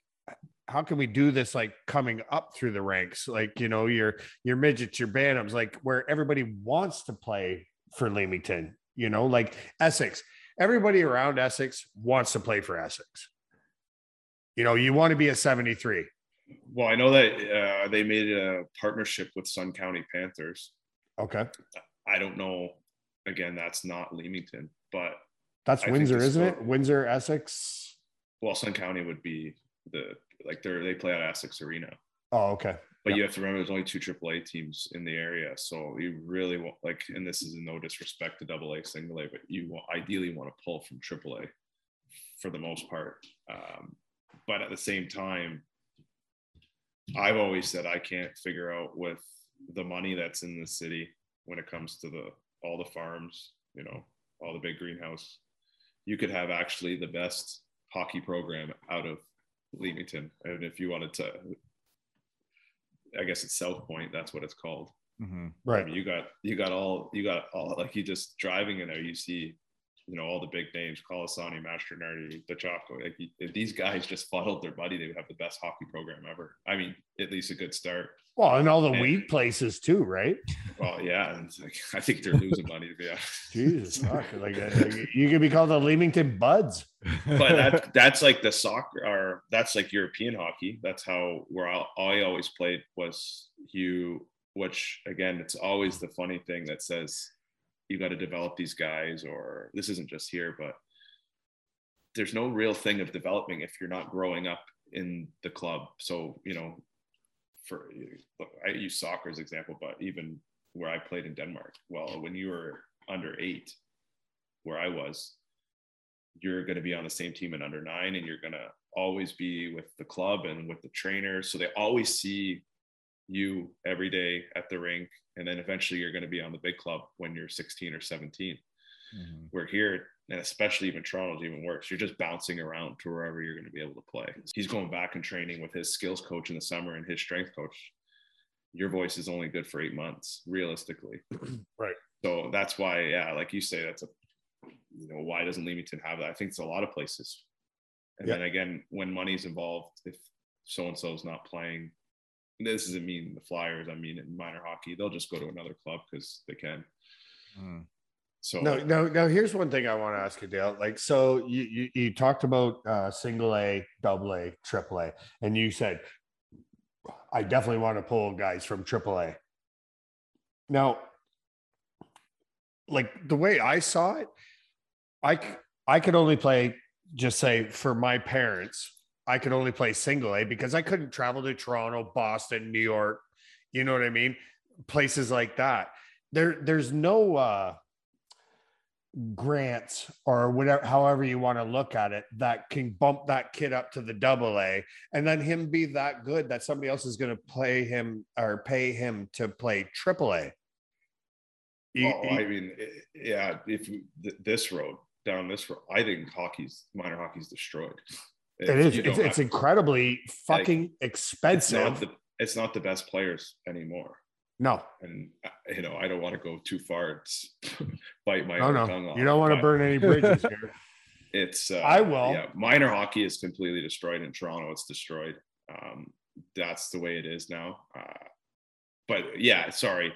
How can we do this like coming up through the ranks? Like, you know, your your midgets, your bantams, like where everybody wants to play for Leamington, you know, like Essex. Everybody around Essex wants to play for Essex. You know, you want to be a 73. Well, I know that uh, they made a partnership with Sun County Panthers. Okay. I don't know. Again, that's not Leamington, but That's I Windsor, isn't it? Windsor, Essex. well, Sun County would be the like they're they play at Essex Arena. Oh, okay. But Yeah. you have to remember there's only two AAA teams in the area. So you really want like, and this is no disrespect to double A, single A, but you want, ideally want to pull from AAA for the most part. Um, but at the same time, I've always said I can't figure out with the money that's in the city when it comes to the all the farms, you know, all the big greenhouse. You could have actually the best hockey program out of Leamington. And if you wanted to I guess it's South Point. That's what it's called. Mhm. I Right. mean, you got you got all you got all like you just driving in there. You see, you know, all the big names: Colasanti, Mastronardi, Bachako. Like you- if these guys just funneled their buddy, they would have the best hockey program ever. I mean, at least a good start. Well, and all the And- weed places too, right? Well, yeah, and like, I think they're losing money to be honest. Jesus, fuck, like, uh, like, you could be called the Leamington Buds. but that, that's like the soccer or that's like European hockey. That's how where I, I always played was you, which again, it's always the funny thing that says you got to develop these guys, or this isn't just here, but there's no real thing of developing if you're not growing up in the club. So, you know, for look, I use soccer as example, but even where I played in Denmark, well, when you were under eight, where I was, you're going to be on the same team in under nine and you're going to always be with the club and with the trainer. so they always see you every day at the rink and then eventually you're going to be on the big club when you're 16 or 17 Mhm. we're here and especially even toronto's even worse. You're just bouncing around to wherever you're going to be able to play. He's going back and training with his skills coach in the summer and his strength coach. Your voice is only good for eight months realistically. Right. so that's why yeah like you say that's a you know why doesn't leamington have that? I think it's a lot of places. And then again when money's involved if so and so's not playing this doesn't mean the flyers i mean in minor hockey they'll just go to another club because they can Mhm. so No, no, no. Here's one thing I want to ask you, Dale. Like, so you you, you talked about uh, single A, double A, triple A, and you said I definitely want to pull guys from triple A. Now, like the way I saw it, I I could only play just say for my parents, I could only play single A because I couldn't travel to Toronto, Boston, New York. You know what I mean? Places like that. There, there's no uh grants or whatever, however you want to look at it, that can bump that kid up to the double A and then him be that good that somebody else is going to play him or pay him to play triple A. Oh, I mean, yeah. If you, th- this road down this road, I think hockey's minor hockey's destroyed. It is it's, it's incredibly fucking it's not expensive. the it's not the best players anymore. no, And uh, you know, I don't want to go too far, it's bite my no, no. tongue off. You don't want to burn any bridges here. It's uh, I will. Yeah, minor hockey is completely destroyed in Toronto. It's destroyed. Um, that's the way it is now. Uh, but yeah, sorry.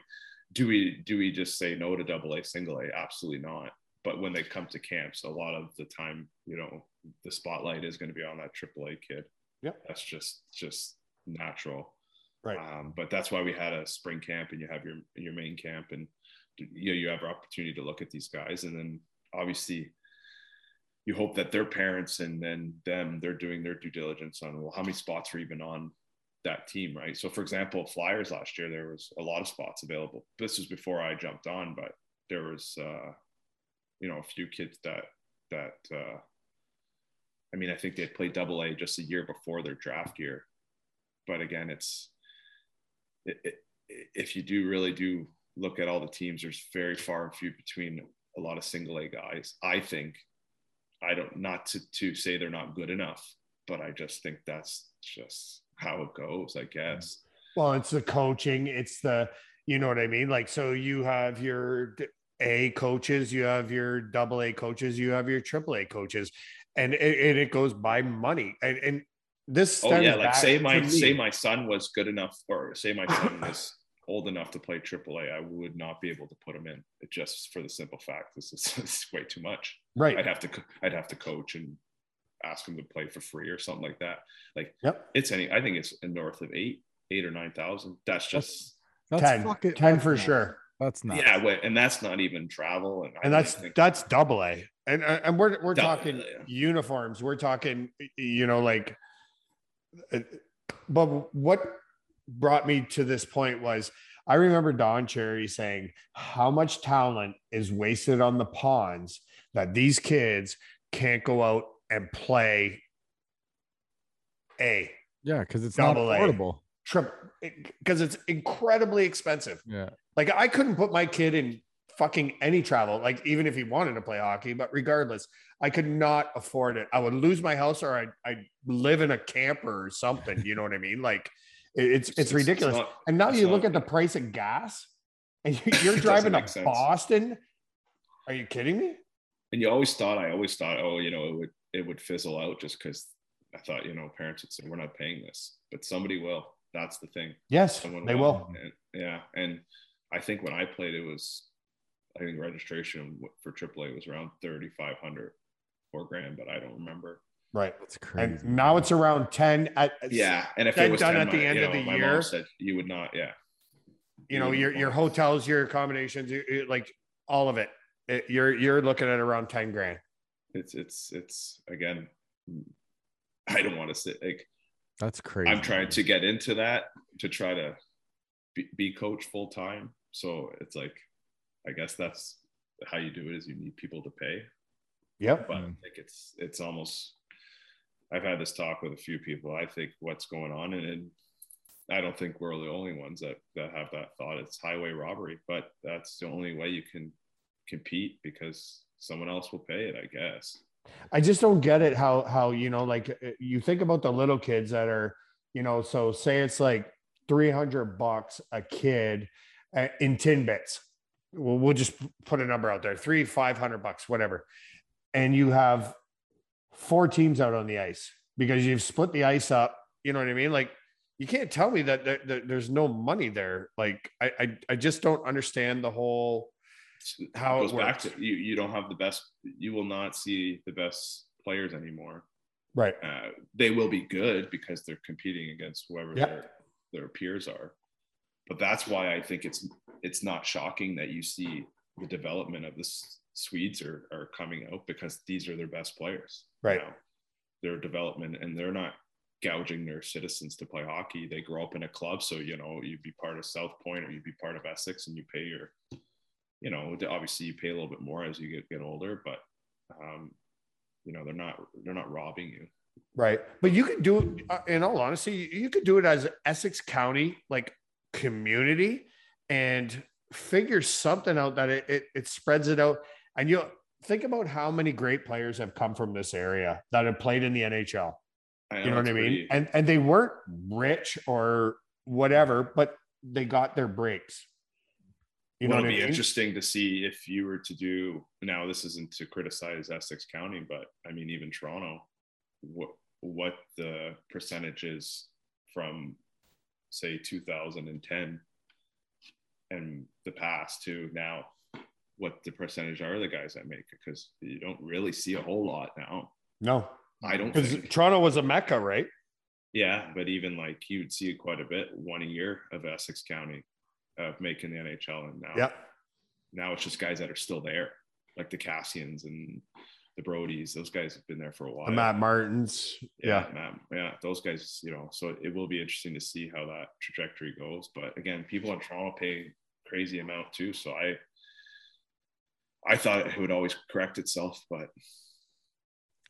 Do we do we just say no to double A, single A? Absolutely not. But when they come to camps, a lot of the time, you know, the spotlight is going to be on that triple A kid. Yeah, That's just just natural. Right. Um, but that's why we had a spring camp and you have your your main camp and you know, you have an opportunity to look at these guys and then obviously you hope that their parents and then them they're doing their due diligence on well how many spots are even on that team right so for example flyers last year there was a lot of spots available this was before i jumped on but there was uh you know a few kids that that uh i mean i think they played double a just a year before their draft year but again it's it, it, if you do really do look at all the teams there's very far and few between a lot of single a guys i think I don't not to to say they're not good enough, but I just think that's just how it goes, I guess. Well, it's the coaching. It's the, you know what I mean? Like, so you have your a coaches, you have your double A coaches, you have your triple A coaches, and it, and it goes by money. And, and this, Oh yeah, like say my say my son was good enough, or say my son was old enough to play AAA, I would not be able to put him in. It just for the simple fact this is, this is way too much. right. I'd have to I'd have to coach and ask him to play for free or something like that. Like Yep. it's any I think it's north of eight, eight or nine thousand. That's just That's 10, fucking 10 that's for nuts. sure. That's not. yeah, wait, and that's not even travel and And that's, that's double A. And, uh, and we're, we're Double talking yeah. uniforms. We're talking, you know, like, uh, but what brought me to this point was I remember Don Cherry saying how much talent is wasted on the pawns that these kids can't go out and play a Yeah, because it's not Double A. affordable. trip because it's incredibly expensive. Yeah. Like I couldn't put my kid in fucking any travel, like even if he wanted to play hockey, but regardless, I could not afford it. I would lose my house or I'd, I'd live in a camper or something. You know what I mean? Like it- it's it's, ridiculous. not- and now it's you not- look at the price of gas and you- you're driving to sense. Boston. Are you kidding me? and you always thought I always thought, oh, you know, it would it would fizzle out just because I thought, you know, parents would say we're not paying this, but somebody will. That's the thing. Yes, Someone they will. And, yeah, and I think when I played, it was I think registration for AAA was around thirty five hundred, four grand, but I don't remember. Right. That's crazy. And now it's around 10 at Yeah, and if Then it was done 10, at the my- end you of the my year. mom said you would not. Yeah, you know your your hotels your accommodations you- you- like all of it. It- you're you're looking at around 10 grand it's it's it's again. I don't want to say like That's crazy. I'm trying to get into that to try to be, be coach full time. So it's like, I guess that's how you do it is you need people to pay. yep But I think it's it's almost. I've had this talk with a few people. I think what's going on, and, and I don't think we're the only ones that that have that thought. It's highway robbery, but that's the only way you can compete because someone else will pay it. I guess. i just don't get it how how you know like uh, you think about the little kids that are you know so say it's like 300 bucks a kid uh, in Timbits well we'll just put a number out there three 500 bucks whatever and you have four teams out on the ice because you've split the ice up you know what i mean like you can't tell me that, there- that there's no money there like I, I i just don't understand the whole How it goes back works. to you. You don't have the best. You will not see the best players anymore. right uh, they will be good because they're competing against whoever Yep. their, their peers are. but that's why I think it's it's not shocking that you see the development of the Swedes are are coming out because these are their best players. Right. now. Their development and they're not gouging their citizens to play hockey. They grow up in a club, so you know you'd be part of South Point or you'd be part of Essex, and you pay your, you know, obviously you pay a little bit more as you get get older, but um, you know they're not they're not robbing you. Right. But you could do it, uh, in all honesty, you could do it as Essex County, like community, and figure something out that it, it, it spreads it out. And you think about how many great players have come from this area that have played in the NHL. I You know what I mean? pretty- And and they weren't rich or whatever, but they got their breaks. You know Well, what I be mean? interesting to see if you were to do now. This isn't to criticize Essex County, but I mean even Toronto, what what the percentage is from say 2010 and the past to now, what the percentage are the guys that make it because you don't really see a whole lot now. No, I don't because. Toronto was a mecca, right? Yeah, but even like you would see quite a bit one a year of Essex County of making the NHL, and now Yeah. now it's just guys that are still there, like the Cassians and the Brodies. Those guys have been there for a while. The Matt Martins. yeah, Matt, yeah, those guys. You know, so it will be interesting to see how that trajectory goes. But again, people in Toronto pay crazy amount too. So I, I thought it would always correct itself, but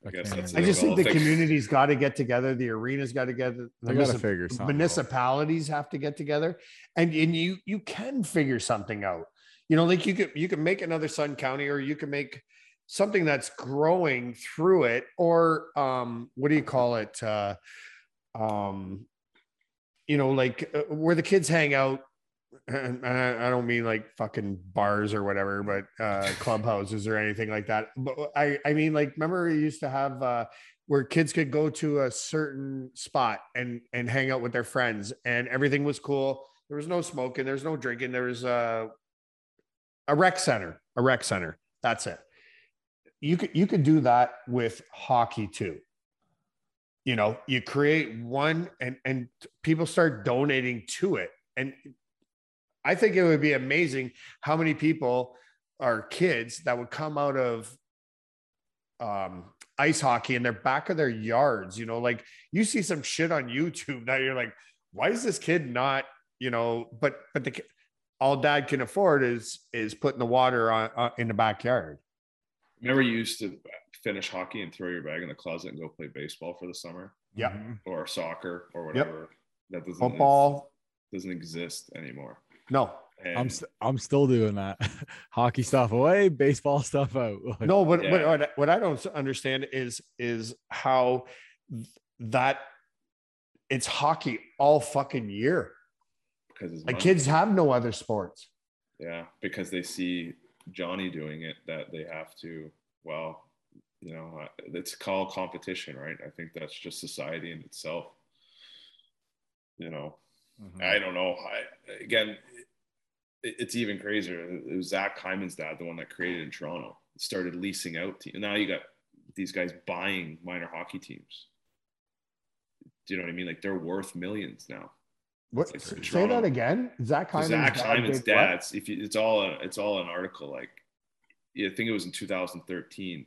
I, guess that's I just think the Well, think- community's got to get together. The arena's got to get. The They gotta figure something out. municipalities have to get together, and and you you can figure something out. You know, like you could you can make another Sun County, or you can make something that's growing through it, or um, what do you call it? Uh, um, you know, like uh, where the kids hang out. And I I don't mean like fucking bars or whatever, but uh, clubhouses or anything like that. But I, I mean, like, remember we used to have uh, where kids could go to a certain spot and and hang out with their friends, and everything was cool. There was no smoking, there's no drinking. There was a a rec center, a rec center. That's it. You could you could do that with hockey too. You know, you create one, and and people start donating to it, and I think it would be amazing how many people are kids that would come out of um, ice hockey in their back of their yards. You know, like you see some shit on YouTube that you're like, why is this kid not? You know, but but the all dad can afford is is putting the water on, in the backyard. Remember you used to finish hockey and throw your bag in the closet and go play baseball for the summer Yeah. Mhm. or soccer or whatever. That doesn't Football, doesn't exist anymore. no, And I'm st- I'm still doing that. Hockey stuff away, baseball stuff out. No. But, but Yeah. what, I- what I don't understand is is how that it's hockey all fucking year. because it's Like kids have no other sports. yeah, because they see Johnny doing it, that they have to. Well, you know, it's called competition, right? I think that's just society in itself. You know, Mhm. I don't know. I again, it, it's even crazier. It was Zach Hyman's dad, the one that created in Toronto, started leasing out. Te- now you got these guys buying minor hockey teams. Do you know what I mean? Like they're worth millions now. What? Say Toronto. that again. Zach Hyman's Zach dad Hyman's did what? If you, it's all a, it's all an article. Like, yeah, I think it was in 2013.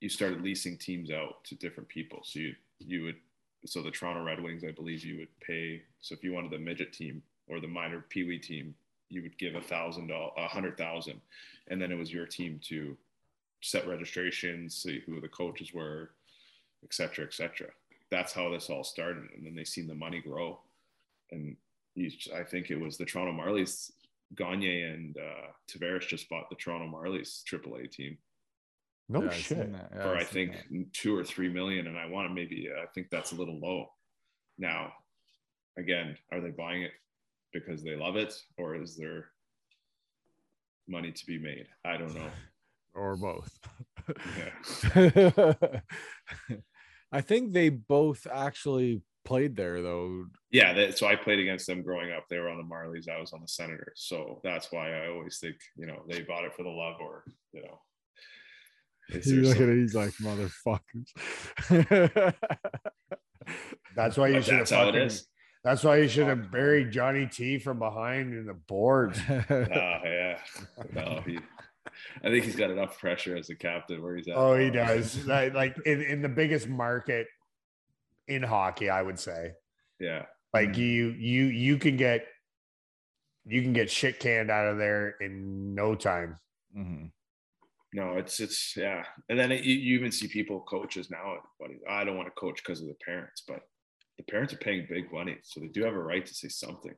You started leasing teams out to different people. So you you would so the Toronto Red Wings, I believe, you would pay. So if you wanted the midget team or the minor Pee Wee team, you would give a thousand dollars, a hundred thousand, and then it was your team to set registrations, see who the coaches were, et cetera, et cetera. That's how this all started, and then they seen the money grow, and you, I think it was the Toronto Marlies. Gagne and uh, Tavares just bought the Toronto Marlies AAA team No Yeah, I've shit. Yeah, for I've I think that. two or three million, and I want to maybe I think that's a little low. Now, again, are they buying it because they love it, or is there money to be made? I don't know. or both. I think they both actually played there though. Yeah, that, so I played against them growing up. They were on the Marlies. I was on the Senators. So that's why I always think, you know, they bought it for the love or, you know. is You there look at it, he's like motherfuckers. That's why you But should have that's how it fucking. That's why you should have buried Johnny T from behind in the boards. Oh yeah. No, he, I think he's got enough pressure as a captain where he's at. Oh, he does. Like, like in, in the biggest market in hockey, I would say. Yeah. Like you, you, you can get, you can get shit canned out of there in no time. Mhm. No, it's it's yeah, and then it, you, even see people coaches now. But I don't want to coach because of the parents, but the parents are paying big money, so they do have a right to say something.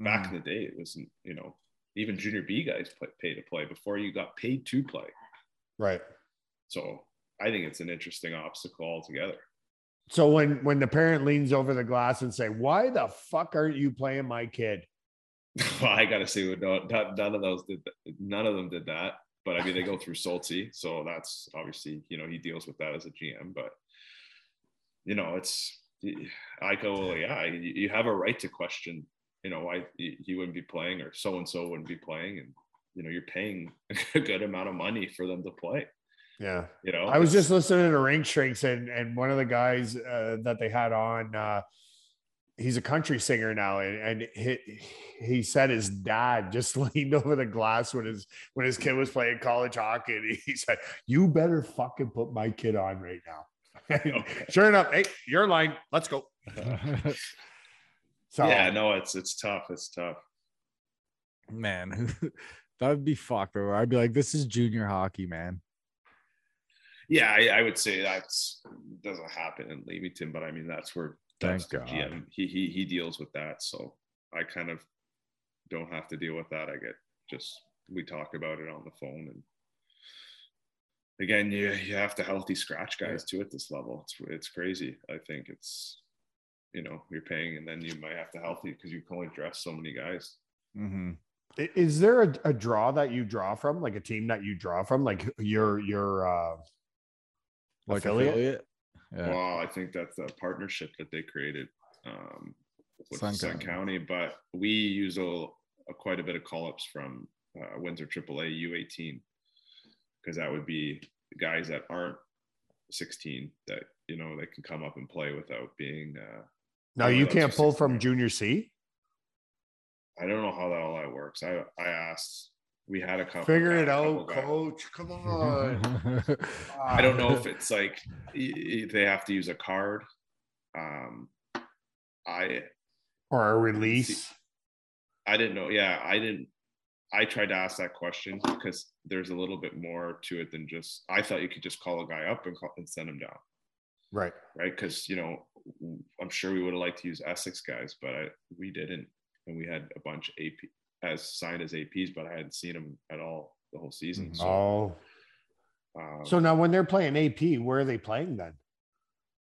Back Mhm. in the day, it wasn't you know even junior B guys play, pay to play before you got paid to play. Right. So I think it's an interesting obstacle altogether. So when when the parent leans over the glass and say, "Why the fuck aren't you playing my kid?" well, I gotta say, no, none of those did. None of them did that. But I mean, they go through Solti, so that's obviously you know he deals with that as a GM. But you know, it's I go, yeah, you have a right to question. You know, why he wouldn't be playing or so and so wouldn't be playing, and you know, you're paying a good amount of money for them to play. Yeah. You know, I was just listening to Ring Shrinks and and one of the guys uh, that they had on, uh, he's a country singer now, and and he, he said his dad just leaned over the glass when his when his kid was playing college hockey, and he said, "You better fucking put my kid on right now." Okay. sure enough, hey, your line, let's go. So yeah, no, it's it's tough. It's tough. man, that would be fucked. Bro. I'd be like, this is junior hockey, man. Yeah, I, I would say that's doesn't happen in Leamington, but I mean that's where that's Thank the God. GM. He he he deals with that, so I kind of don't have to deal with that. I get just we talk about it on the phone, and again, you you have to healthy scratch guys too at this level. It's it's crazy. I think it's you know you're paying, and then you might have to healthy because you can only dress so many guys. Mm-hmm. Is there a, a draw that you draw from, like a team that you draw from, like your your uh, Like Affiliate? affiliate. Yeah. Well, I think that's a partnership that they created um, with Sun Sun, County. County. but we use a, a quite a bit of call ups from uh, Windsor AAA U18 because that would be the guys that aren't 16 that you know they can come up and play without being. Uh, now you can't pull from junior C. I don't know how that all that works. I I asked. We had a couple. Figure had it a couple out, guys. coach. Come on. I don't know if it's like y- y- they have to use a card. Um, I or a release. I didn't know. Yeah, I didn't. I tried to ask that question because there's a little bit more to it than just. I thought you could just call a guy up and, call, and send him down, Right. right? Because you know, I'm sure we would have liked to use Essex guys, but I, we didn't, and we had a bunch of AP as signed as APs, but I hadn't seen them at all the whole season. Mhm. So, Oh. um, So now when they're playing AP, where are they playing then?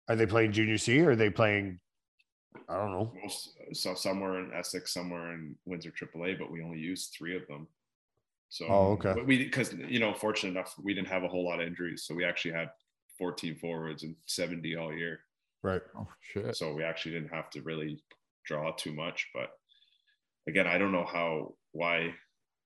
Are they playing junior C or are they playing I don't know. most so somewhere in Essex, somewhere in Windsor AAA, but we only used three of them. So Oh, okay. but we because you know, fortunate enough, we didn't have a whole lot of injuries, so we actually had 14 forwards and 70 all year. Right. Oh shit. So we actually didn't have to really draw too much. But again, I don't know how why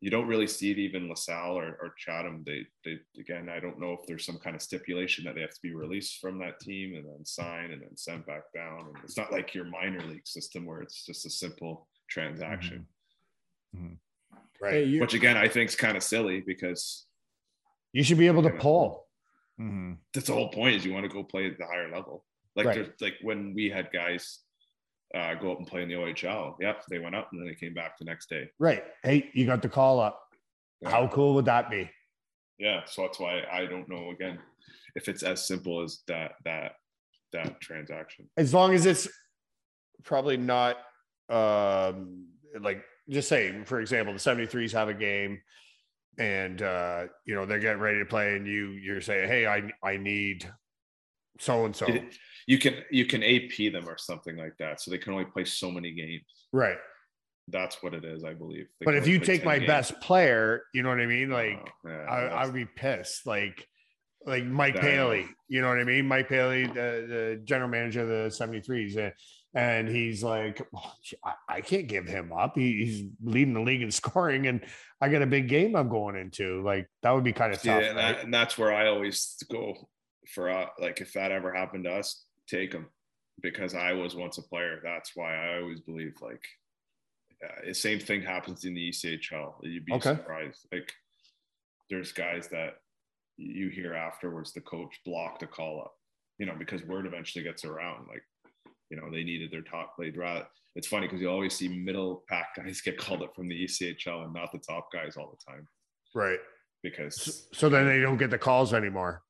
you don't really see it even LaSalle or, or Chatham. They they again, I don't know if there's some kind of stipulation that they have to be released from that team and then sign and then sent back down. And it's not like your minor league system where it's just a simple transaction. Right. Hey, you. Which again I think is kind of silly because you should be able to Yeah. pull. Mhm. that's the whole point is you want to go play at the higher level. Like Right. there's like when we had guys uh, go up and play in the OHL. Yep, they went up and then they came back the next day. Right. Hey, you got the call up. How cool would that be? Yeah, so that's why I don't know again if it's as simple as that that that transaction. As long as it's probably not um like just say, for example, the 73s have a game and uh you know they're getting ready to play and you you're saying, Hey, I I need so and so. You can you can AP them or something like that, so they can only play so many games. Right. That's what it is, I believe. They But if you take my games. best player, you know what I mean? Like Oh, yeah, I, I, would be pissed. Like, like Mike That- Paley, you know what I mean? Mike Paley, the, the general manager of the 73s. And, and he's like, "Oh, I, can't give him up. He, he's leading the league in scoring, and I got a big game I'm going into. Like, that would be kind of yeah, tough. and, right? and that's where I always go for uh, like if that ever happened to us, take them because I was once a player. That's why I always believe like uh, the same thing happens in the ECHL. You'd be Okay. surprised. Like there's guys that you hear afterwards the coach blocked a call up, you know, because word eventually gets around. Like, you know, they needed their top played rather. It's funny because you always see middle pack guys get called up from the ECHL and not the top guys all the time Right. because So then they don't get the calls anymore.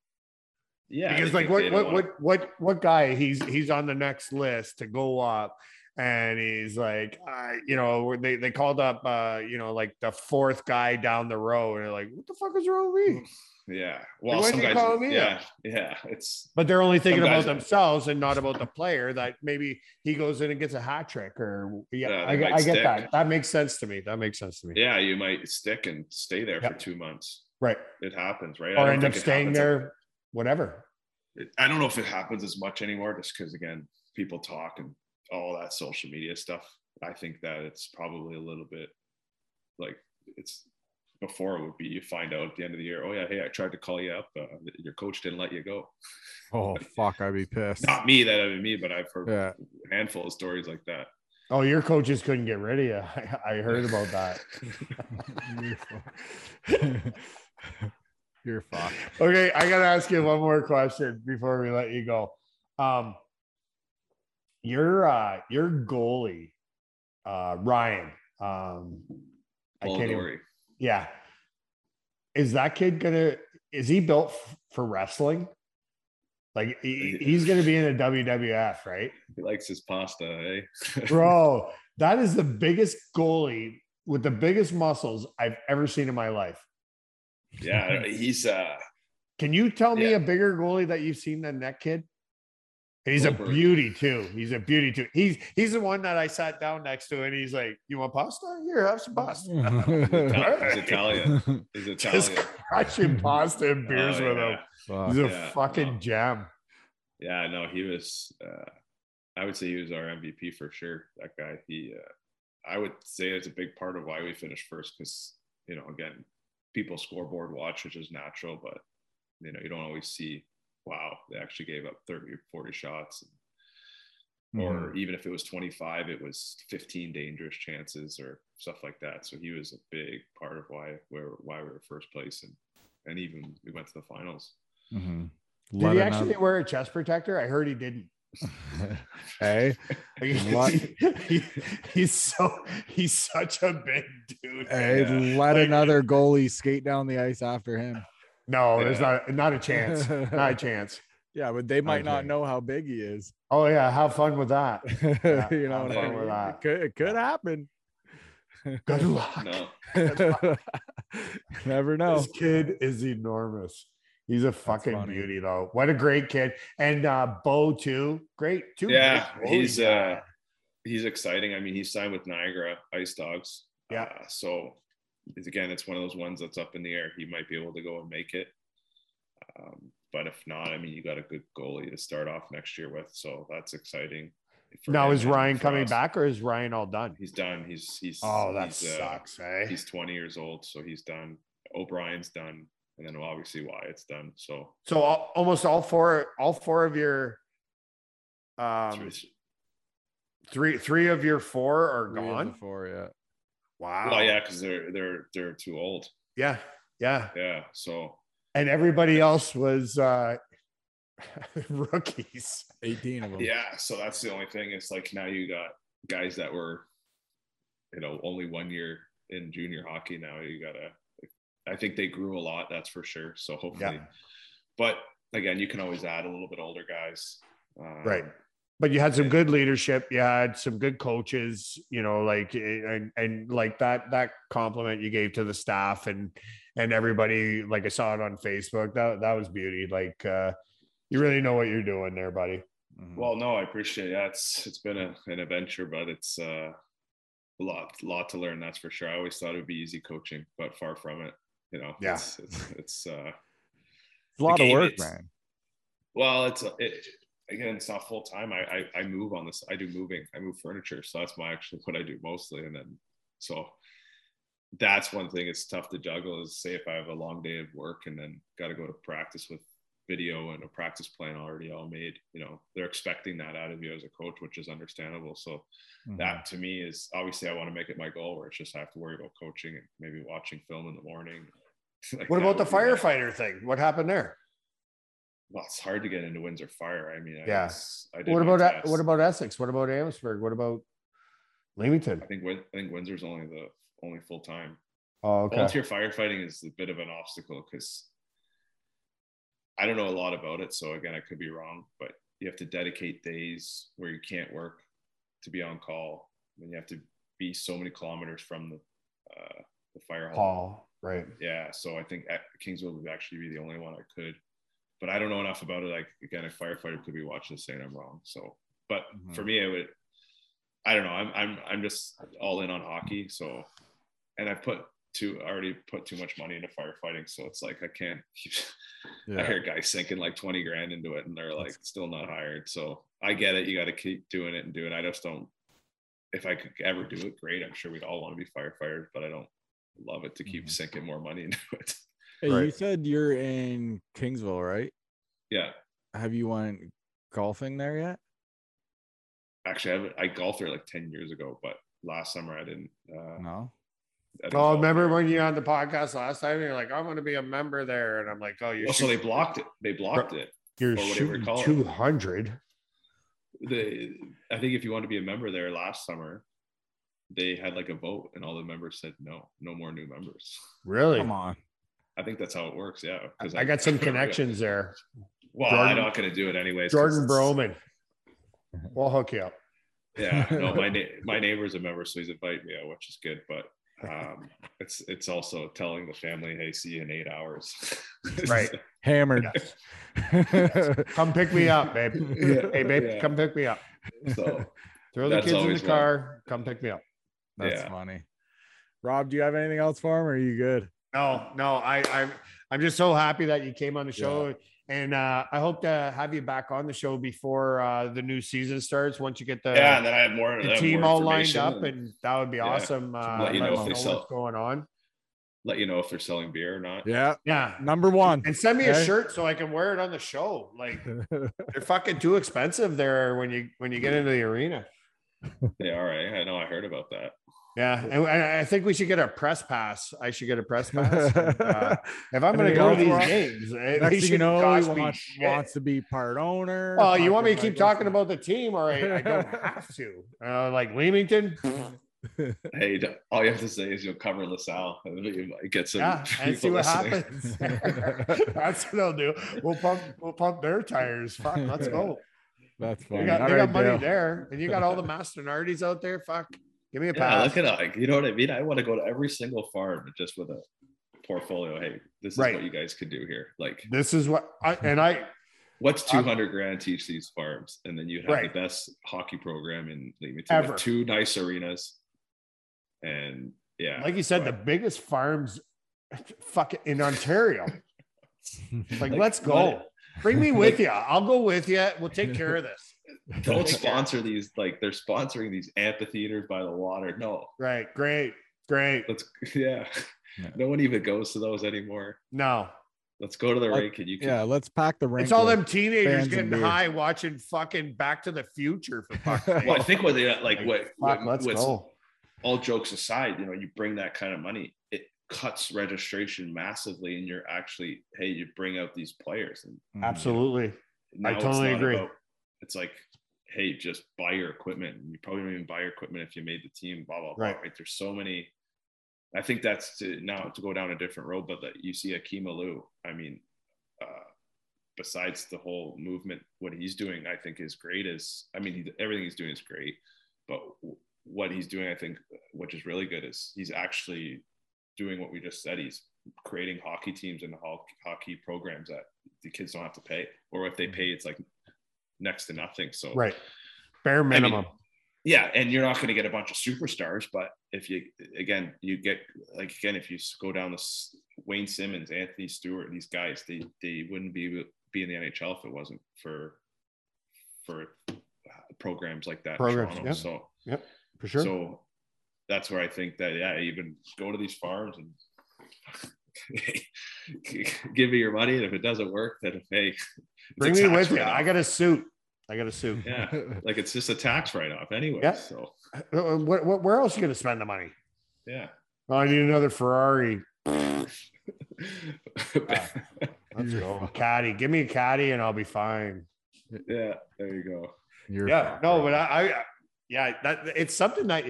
Yeah, because like what what what what what guy he's he's on the next list to go up and he's like uh, you know they they called up uh you know like the fourth guy down the row and they're like what the fuck is wrong with me yeah. Well, why didn't you guys, call me yeah, yeah. It's but they're only thinking about themselves and not about the player that maybe he goes in and gets a hat trick or yeah, Yeah, I, get- I get that that makes sense to me that makes sense to me yeah, you might stick and stay there for two months. right It happens, right? I or end up staying there whatever I don't know if it happens as much anymore just because again, people talk and all that social media stuff. I think that it's probably a little bit like it's before it would be you find out at the end of the year, oh yeah, hey, I tried to call you up, uh, your coach didn't let you go. Oh fuck, I'd be pissed. Not me, that would be me, but I've heard Yeah. a handful of stories like that. oh your coaches couldn't get rid of you i, I heard about that You're fucked. Okay, I gotta ask you one more question before we let you go. Um, your uh, your goalie, uh, Ryan. Um, I can't even, yeah. Is that kid gonna? Is he built f- for wrestling? Like he, he's gonna be in the WWF, right, He likes his pasta, eh? bro? that is the biggest goalie with the biggest muscles I've ever seen in my life. Yeah, he's uh Can you tell me a bigger goalie that you've seen than that kid? And he's a beauty too. He's a beauty too. He's he's the one that I sat down next to, and he's like, "You want pasta? Here, have some pasta." he's Italian. He's Just Italian. crushing pasta and beers Oh, with yeah. him. Fuck. He's a yeah, fucking no. gem. Yeah, no, he was. Uh, I would say he was our MVP for sure. That guy. He. Uh, I would say it's a big part of why we finished first because you know again, people scoreboard watch, which is natural, but you know you don't always see. Wow, they actually gave up 30 or 40 shots. Or even if it was 25, it was 15 dangerous chances or stuff like that. So he was a big part of why where why we were first place and and even we went to the finals. Mhm. Did he actually have- wear a chest protector? I heard he didn't. hey, He- he's so he's such a big dude. hey, Yeah. let Like- another goalie skate down the ice after him. No, there's not not a chance. Not a chance. Yeah, but they might not Okay. know how big he is. Oh yeah, have fun with that. you know, I fun mean? with that. It could, it could happen. Good luck. No, Never know. This kid is enormous. He's a fucking beauty though. What a great kid. And uh Bo too. Great. too. Yeah, great he's goalies. uh he's exciting. I mean, he's signed with Niagara Ice Dogs. Yeah. Uh, so it's, again, it's one of those ones that's up in the air. He might be able to go and make it. Um, but if not, I mean, you got a good goalie to start off next year with, so that's exciting. for now is Ryan coming us. back or is Ryan all done? He's done. He's he's Oh, that he's, uh, sucks, eh? he's 20 years old, so he's done. O'Brien's done, and then obviously it's done. So So all, almost all four, all four of your um three three of your four are Three gone. Four, yeah. Wow. well, yeah, because they're they're they're too old. Yeah. Yeah. Yeah, so And everybody else was uh rookies. 18 of them. Yeah, so that's the only thing. It's like now you got guys that were, you know, only one year in junior hockey. Now you gotta. I think they grew a lot. That's for sure. So hopefully, but again, you can always add a little bit older guys. Um, Right. But you had some good leadership. You had some good coaches, you know, like and and like that that compliment you gave to the staff and and everybody, like I saw it on Facebook. That that was beauty. Like uh you really know what you're doing there, buddy. Mhm. Well, no, I appreciate. It. Yeah, it's it's been a, an adventure, but it's uh, a lot lot to learn. That's for sure. I always thought it would be easy coaching, but far from it. You know. Yeah. It's it's, it's uh, It's a lot of work, man. Well, it's it, again, it's not full time. I, I I move on this. I do moving. I move furniture, so that's my actually what I do mostly. And then so that's one thing. It's tough to juggle. Is say if I have a long day of work and then got to go to practice with video and a practice plan already all made. You know, they're expecting that out of you as a coach, which is understandable. So Mhm. that to me is obviously I want to make it my goal where it's just I have to worry about coaching and maybe watching film in the morning. Like, What about the would be my- firefighter thing? What happened there? Well, it's hard to get into Windsor Fire. I mean, I Yeah. was- I What about test. what about Essex? What about Amherstburg? What about Leamington? I think I think Windsor's only the only full time. Oh, okay. Volunteer firefighting is a bit of an obstacle because I don't know a lot about it. So again, I could be wrong, but you have to dedicate days where you can't work to be on call. And you have to be so many kilometers from the uh, the fire hall. Hall, right? Yeah, so I think at Kingsville would actually be the only one I could, but I don't know enough about it. Like again, a firefighter could be watching this saying I'm wrong. So, but Mhm. for me, it would. I don't know. I'm I'm I'm just all in on hockey. So, and I've put too already put too much money into firefighting. So it's like I can't. Keep I hear guys sinking like twenty grand into it, and they're like still not hired. So I get it. You got to keep doing it and doing. it. I just don't. If I could ever do it, great. I'm sure we'd all want to be firefighters, but I don't love it to keep Mhm. sinking more money into it. Hey, you said you're in Kingsville, right? Yeah, Have you went golfing there yet? actually, I, haven't- I golfed there like ten years ago, but last summer I didn't. Uh, No. I didn't Oh, remember there. when you on the podcast last time? You're like, I'm going to be a member there, and I'm like, oh, you're Oh, so they blocked it. They blocked it. you're or whatever you shooting call it. 200. The I think if you want to be a member there last summer, they had like a vote, and all the members said no, no more new members. Really? Come on. I think that's how it works. Yeah, because I got some connections there. Well, Jordan- I'm not going to do it anyways. 'cause Jordan it's- Broman. We'll hook you up. Yeah, no, my na- my neighbor's a member, so he's invited me out, which is good. But um, it's it's also telling the family, hey, see you in eight hours. Right. Hammered. Come pick me up, babe. Yeah, Hey, babe, yeah. come pick me up. so Throw the kids in the always fun. car. Come pick me up. That's Yeah. funny. Rob, do you have anything else for him or are you good? No, no, I, I'm, I'm just so happy that you came on the show, and uh, I hope to have you back on the show before uh, the new season starts. Once you get the, yeah, and then I have more. the I have team more all lined up, and and that would be Yeah. awesome. Uh, let you let know if they know sell- what's going on. let you know if they're selling beer or not. Yeah. Yeah, Number one. and send me a shirt so I can wear it on the show. Like they're fucking too expensive there when you when you get into the arena. They are. right? I know. I heard about that. Yeah, and I I think we should get a press pass. I should get a press pass. And, uh, if I'm going to go to these Rob? games, eh, Next thing you know, cost he wants, wants to be part owner. Oh, you want me to keep talking about the team, or I, I don't have to? Uh, like Leamington, Hey, all you have to say is you'll cover LaSalle, and you might get some. yeah, and see what listening. happens. That's what they'll do. We'll pump, we'll pump their tires. Fuck, let's go. That's They funny. got, All they right, got money Dale. there, and you got all the master Mastronardis out there. Fuck, give me a Yeah, pass. look at it. Like, you know what I mean? I want to go to every single farm just with a portfolio. Hey, this is Right. what you guys could do here. Like, This is what I and I. what's uh, I'm- 200 grand to each these farms? And then you have Right. the best hockey program in with Ever. Two nice arenas. And yeah. Like you said, the biggest farms, fucking in Ontario. Like, Like, let's go. Bring me with you. I'll go with you. We'll take care of this. Don't sponsor these, like, they're sponsoring these amphitheaters by the water. No, Right. Great. Great. let's, yeah. Yeah. No one even goes to those anymore. No. Let's go to the Like, rink and you can Yeah, let's pack the rink. It's all them teenagers getting high watching fucking Back to the Future for fuck's well, I think what they like, what, Fuck, what let's what's- go. all jokes aside, you know, you bring that kind of money, it cuts registration massively, and you're actually, hey, you bring out these players, and Mhm. Absolutely. now it's totally agree. about- it's like, hey, just buy your equipment. You probably don't even buy your equipment if you made the team. Blah blah blah. Right. Right? There's so many. I think that's to, now to go down a different road, but that you see Akim Aliu. I mean, uh, besides the whole movement, what he's doing, I think is great. Is I mean, he, everything he's doing is great, but what he's doing, I think, which is really good, is he's actually doing what we just said. He's creating hockey teams and ho- hockey programs that the kids don't have to pay, or if they pay, it's like next to nothing. So Right. Bare mean, minimum. yeah, and you're not going to get a bunch of superstars, but if you again you get like again if you go down this Wayne Simmonds, Anthony Stewart, these guys, they they wouldn't be be in the NHL if it wasn't for for uh, programs like that. Programs, Toronto. yeah. So yeah, for sure. so that's where I think that yeah, even go to these farms and give me your money, and if it doesn't work, then hey, Bring me with you. I got a suit. I got to sue. yeah, like it's just a tax write-off anyway. Yeah. So Uh, What, what, where else are you going to spend the money? yeah. Oh, I need another Ferrari. yeah, Let's go. Caddy. Give me a caddy and I'll be fine. Yeah. There you go. You're yeah. fucked, No, but I, I yeah, that it's something that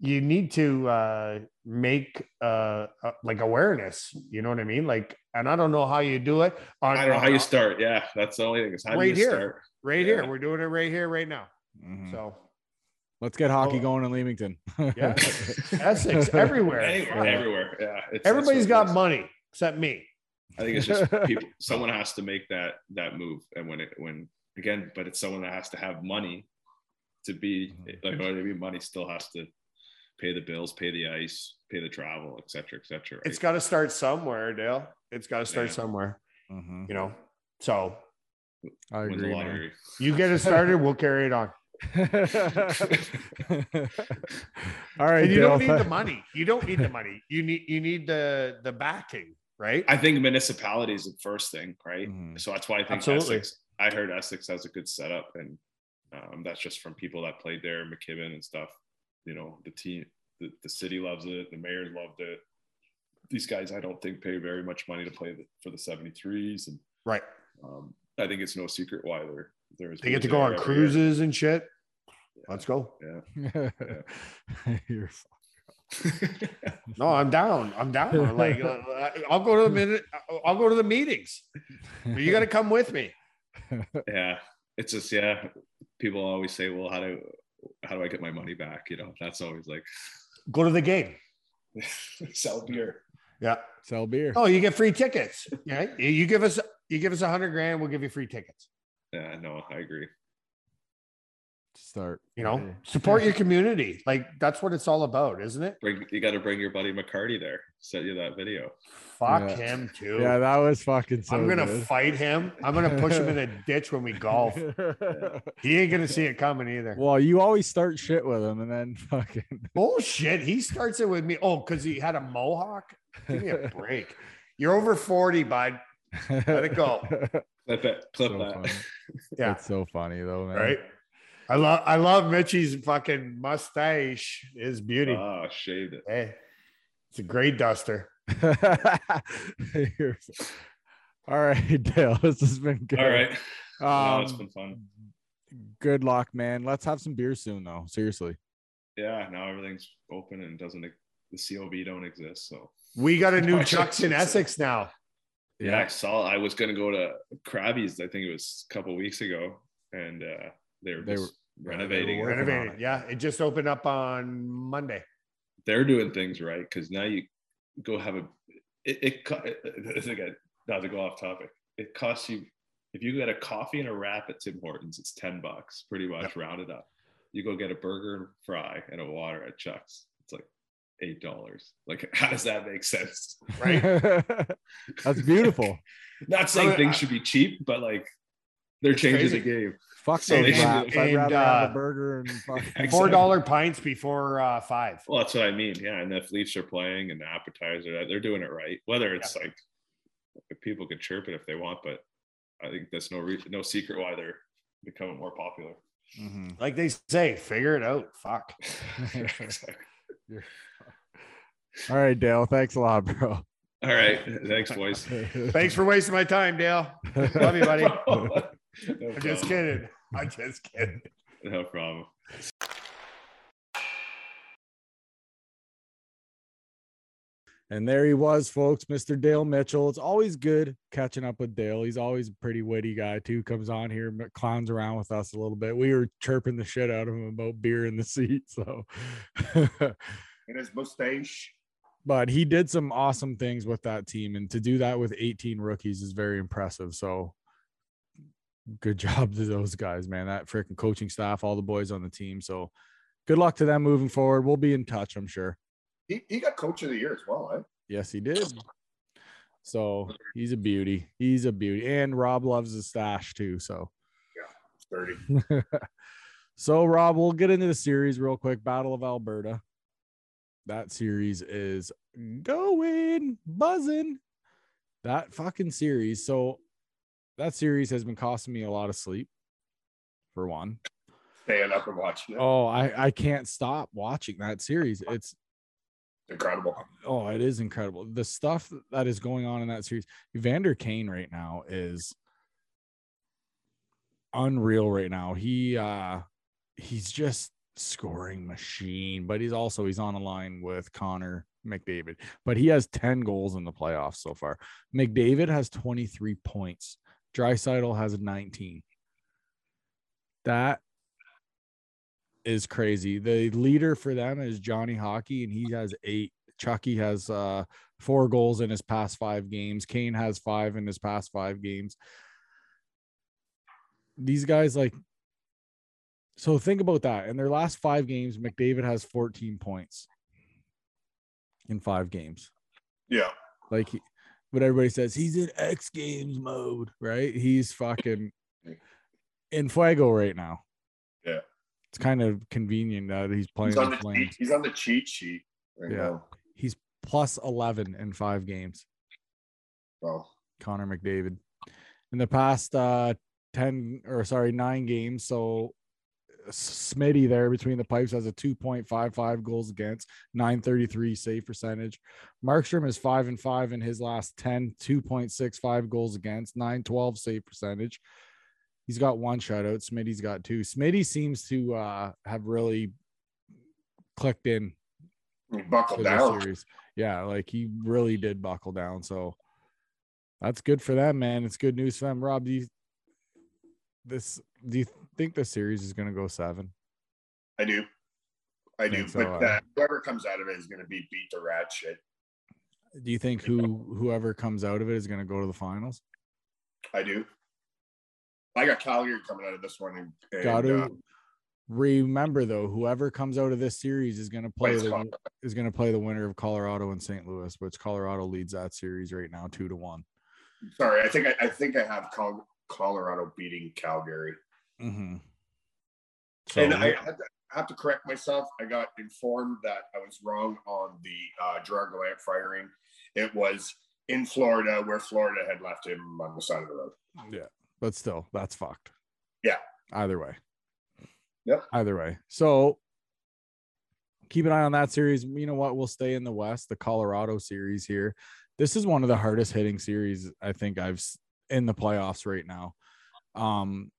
you need to uh make uh, uh like awareness. You know what I mean? Like, and I don't know how you do it. On, I don't know how you start. Yeah, that's the only thing. Is how do Right you here. start? right Yeah. here. We're doing it right here, right now. Mhm. So let's get hockey Oh. going in Leamington. Yeah. Essex, everywhere. Anywhere, Yeah. everywhere. Yeah, it's, that's Everybody's what it got is. money except me. I think it's just people. Someone has to make that that move, and when it when again, but it's someone that has to have money to be Mm-hmm. like. What I mean, money still has to pay the bills, pay the ice, pay the travel, et cetera, et cetera. Right? It's got to start somewhere, Dale. It's got to start Yeah. somewhere, Mhm. you know. So I agree. you get it started, we'll carry it on. All right, And you Dale. don't need the money. You don't need the money. You need you need the the backing, right? I think municipality is the first thing, right? Mhm. So that's why I think Absolutely. Essex. I heard Essex has a good setup, and um, that's just from people that played there, McKibben and stuff. You know, the team, the, the city loves it, the mayor loved it. These guys, I don't think, pay very much money to play the, for the 73s, and Right. um, I think it's no secret why they're they're. They get to go on are year. cruises and shit. Let's go. Yeah. You're No, I'm down. I'm down. Like uh, I'll go to the minute. I'll go to the meetings. But you got to come with me. yeah, it's just yeah. People always say, "Well, how do how do I get my money back?" You know, that's always like Go to the game. sell beer. Yeah. sell beer. Oh, you get free tickets. Yeah. You- You give us you give us a hundred grand, we'll give you free tickets. Yeah, no, I agree. Start. You know, support your community. Like that's what it's all about, isn't it? Bring you got to bring your buddy McCarty there. Sent you that video. Fuck Yeah. him too. Yeah, that was fucking so I'm gonna good. fight him. I'm gonna push him in a ditch when we golf. He ain't gonna see it coming either. well, you always start shit with him and then fucking Bullshit. He starts it with me. Oh, because he had a mohawk. Give me a break. You're over 40, bud. Let it go. Clip it. Clip So that. funny. Yeah. It's so funny though, man. Right. I love I love Mitchie's fucking mustache. Is beauty. Oh, shaved it. hey, it's a great duster. All right, Dale. This has been good. All right. No, it's Um, been fun. good luck, man. Let's have some beer soon, though. Seriously. Yeah, now everything's open and doesn't the COV don't exist. So We got a new Chucks in. Essex now. yeah, I saw. I was gonna go to Krabby's. I think it was a couple weeks ago, and uh, they were They just were- renovating. working it. on Renovated. it. Yeah. It just opened up on Monday. They're doing things right because now you go have a. It, it, co- it, it again not to go off topic. It costs you if you get a coffee and a wrap at Tim Hortons, it's ten bucks, pretty much rounded up. You go get a burger and fry and a water at Chuck's, it's like eight dollars. Like, how does that make sense? Right. That's beautiful. Not saying I- things should be cheap, but like they're It's changing crazy. the game. Fuck So those they should- wraps. I'd and, rather have uh, a burger and fucking Exactly. Four dollar pints before uh, five. Well, that's what I mean. Yeah, and if Leafs are playing and the appetizer, they're doing it right. Whether it's like people can chirp it if they want, but I think that's no re- no secret why they're becoming more popular. Mhm. Like they say, figure it out. Fuck. Exactly. All right, Dale. Thanks a lot, bro. All right, thanks, boys. Thanks for wasting my time, Dale. Love you, buddy. no I'm just kidding. I'm just kidding. No problem. And there he was, folks, Mr. Dale Mitchell. It's always good catching up with Dale. He's always a pretty witty guy, too. Comes on here, m- clowns around with us a little bit. We were chirping the shit out of him about beer in the seat. So, And his mustache. But he did some awesome things with that team. And to do that with 18 rookies is very impressive. So, good job to those guys, man. That freaking coaching staff, all the boys on the team. So, good luck to them moving forward. We'll be in touch, I'm sure. He, he got coach of the year as well, eh? Yes, he did. So he's a beauty. He's a beauty. And Rob loves his stash too. So yeah, 30. so Rob, we'll get into the series real quick. Battle of Alberta. That series is going buzzing. That fucking series. So that series has been costing me a lot of sleep. For one, Staying up and watching it. oh, I I can't stop watching that series. It's Incredible. oh, it is incredible. The stuff that is going on in that series. Evander Kane right now is unreal right now. He uh he's just scoring machine, but he's also he's on a line with Connor McDavid. But he has 10 goals in the playoffs so far. McDavid has 23 points. Draisaitl has 19. That is crazy. The leader for them is Johnny Hockey, and he has eight. Chucky has uh four goals in his past five games. Kane has five in his past five games. These guys like so think about that. In their last five games, McDavid has 14 points in five games. Yeah. Like he, what everybody says, he's in X Games mode, right? He's fucking in Fuego right now. Yeah. It's kind of convenient that he's playing He's on, the the cheat, he's on the cheat sheet. Right Yeah. Now. He's plus 11 in five games. Well, Connor McDavid. In the past uh 10 or sorry, nine games. So Smitty there between the pipes has a 2.55 goals against, 933 save percentage. Markstrom is five and five in his last 10, 2.65 goals against, 912 save percentage. He's got one shutout. Smitty's got two. Smitty seems to uh have really clicked in he buckled down. series. Yeah, like he really did buckle down. So that's good for them, man. It's good news for them. Rob, do you this do you think the series is gonna go seven? I do. I do. So, but uh, uh, whoever comes out of it is going to be beat the rat shit. Do you think who whoever comes out of it is gonna go to the finals? I do. I got Calgary coming out of this one. And, Got to uh, remember though, whoever comes out of this series is gonna play the Colorado. is gonna play the winner of Colorado and St. Louis, which Colorado leads that series right now two to one. Sorry, I think I, I think I have Col- Colorado beating Calgary. Mm-hmm. and I have to, I have to correct myself. I got informed that I was wrong on the uh, Dragolant firing. It was in Florida, where Florida had left him on the side of the road. Yeah, but still, that's fucked. Yeah. Either way. Yep. Either way. So keep an eye on that series. You know what? We'll stay in the West, the Colorado series here. This is one of the hardest hitting series I think I've in the playoffs right now. Um,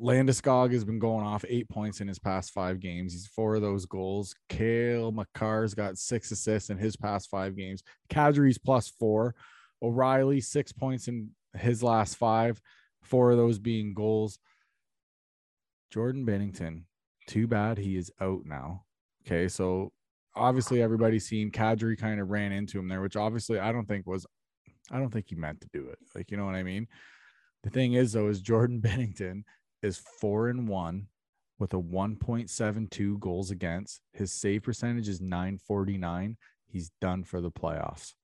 Landeskog has been going off eight points in his past five games. He's four of those goals. Cale Makar's got six assists in his past five games. Kadri's plus four. O'Reilly six points in his last five, four of those being goals. Jordan Binnington, too bad he is out now. Okay, so obviously everybody's seen Kadri kind of ran into him there, which obviously I don't think was, I don't think he meant to do it. Like you know what I mean. The thing is though, is Jordan Binnington is four and one with a 1.72 goals against. His save percentage is 949. He's done for the playoffs.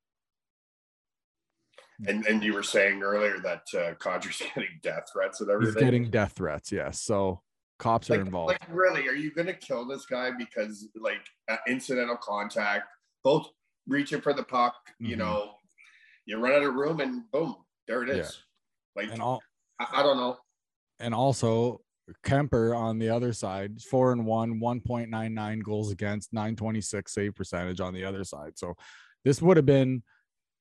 And and you were saying earlier that uh, Kadri's getting death threats and He's everything. getting death threats. Yes. So cops are involved. like really, are you going to kill this guy because like uh, incidental contact, both reaching for the puck? You Mhm. know, you run out of room and boom, there it is. Yeah. Like all I, I don't know. And also Kuemper on the other side, four and one, 1.99 goals against, 926 save percentage on the other side. So this would have been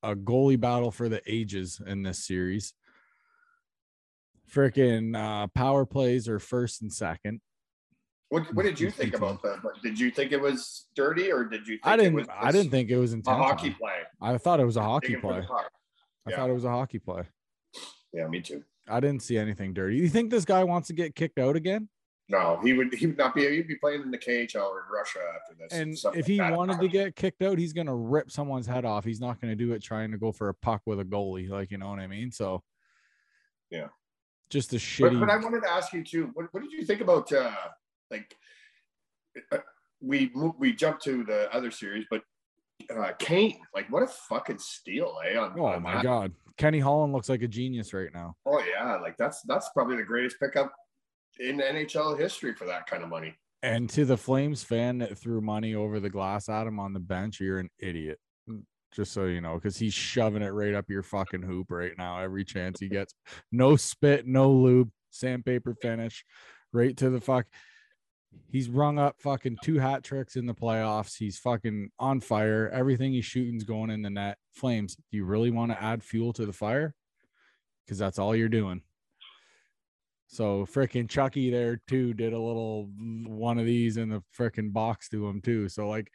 a goalie battle for the ages in this series. Freaking uh, power plays are first and second. What what did you think about that? Did you think it was dirty or did you? Think I didn't. was I didn't think it was a intentional. hockey play. I thought it was a hockey Taken for the play. I Yeah. thought it was a hockey play. Yeah, me too. I didn't see anything dirty. You think this guy wants to get kicked out again? No, he would. He would not be. He'd be playing in the KHL or in Russia after this. And if he that. wanted to get kicked out, he's gonna rip someone's head off. He's not gonna do it trying to go for a puck with a goalie, like you know what I mean. So, Yeah. just a But, shitty. but I wanted to ask you too. What, what did you think about uh like uh, we we jumped to the other series, but uh Kane, like what a fucking steal, eh? On, oh on my that. god, Kenny Holland looks like a genius right now. Oh yeah, like that's that's probably the greatest pickup in NHL history for that kind of money. And to the Flames fan that threw money over the glass at him on the bench, you're an idiot. Mm, Just so you know, because he's shoving it right up your fucking hoop right now. Every chance he gets, no spit, no lube, sandpaper finish, right to the fuck. He's rung up fucking two hat tricks in the playoffs. He's fucking on fire. Everything he's shooting's going in the net. Flames, do you really want to add fuel to the fire? Because that's all you're doing. So freaking Chucky there too did a little one of these in the freaking box to him too. So like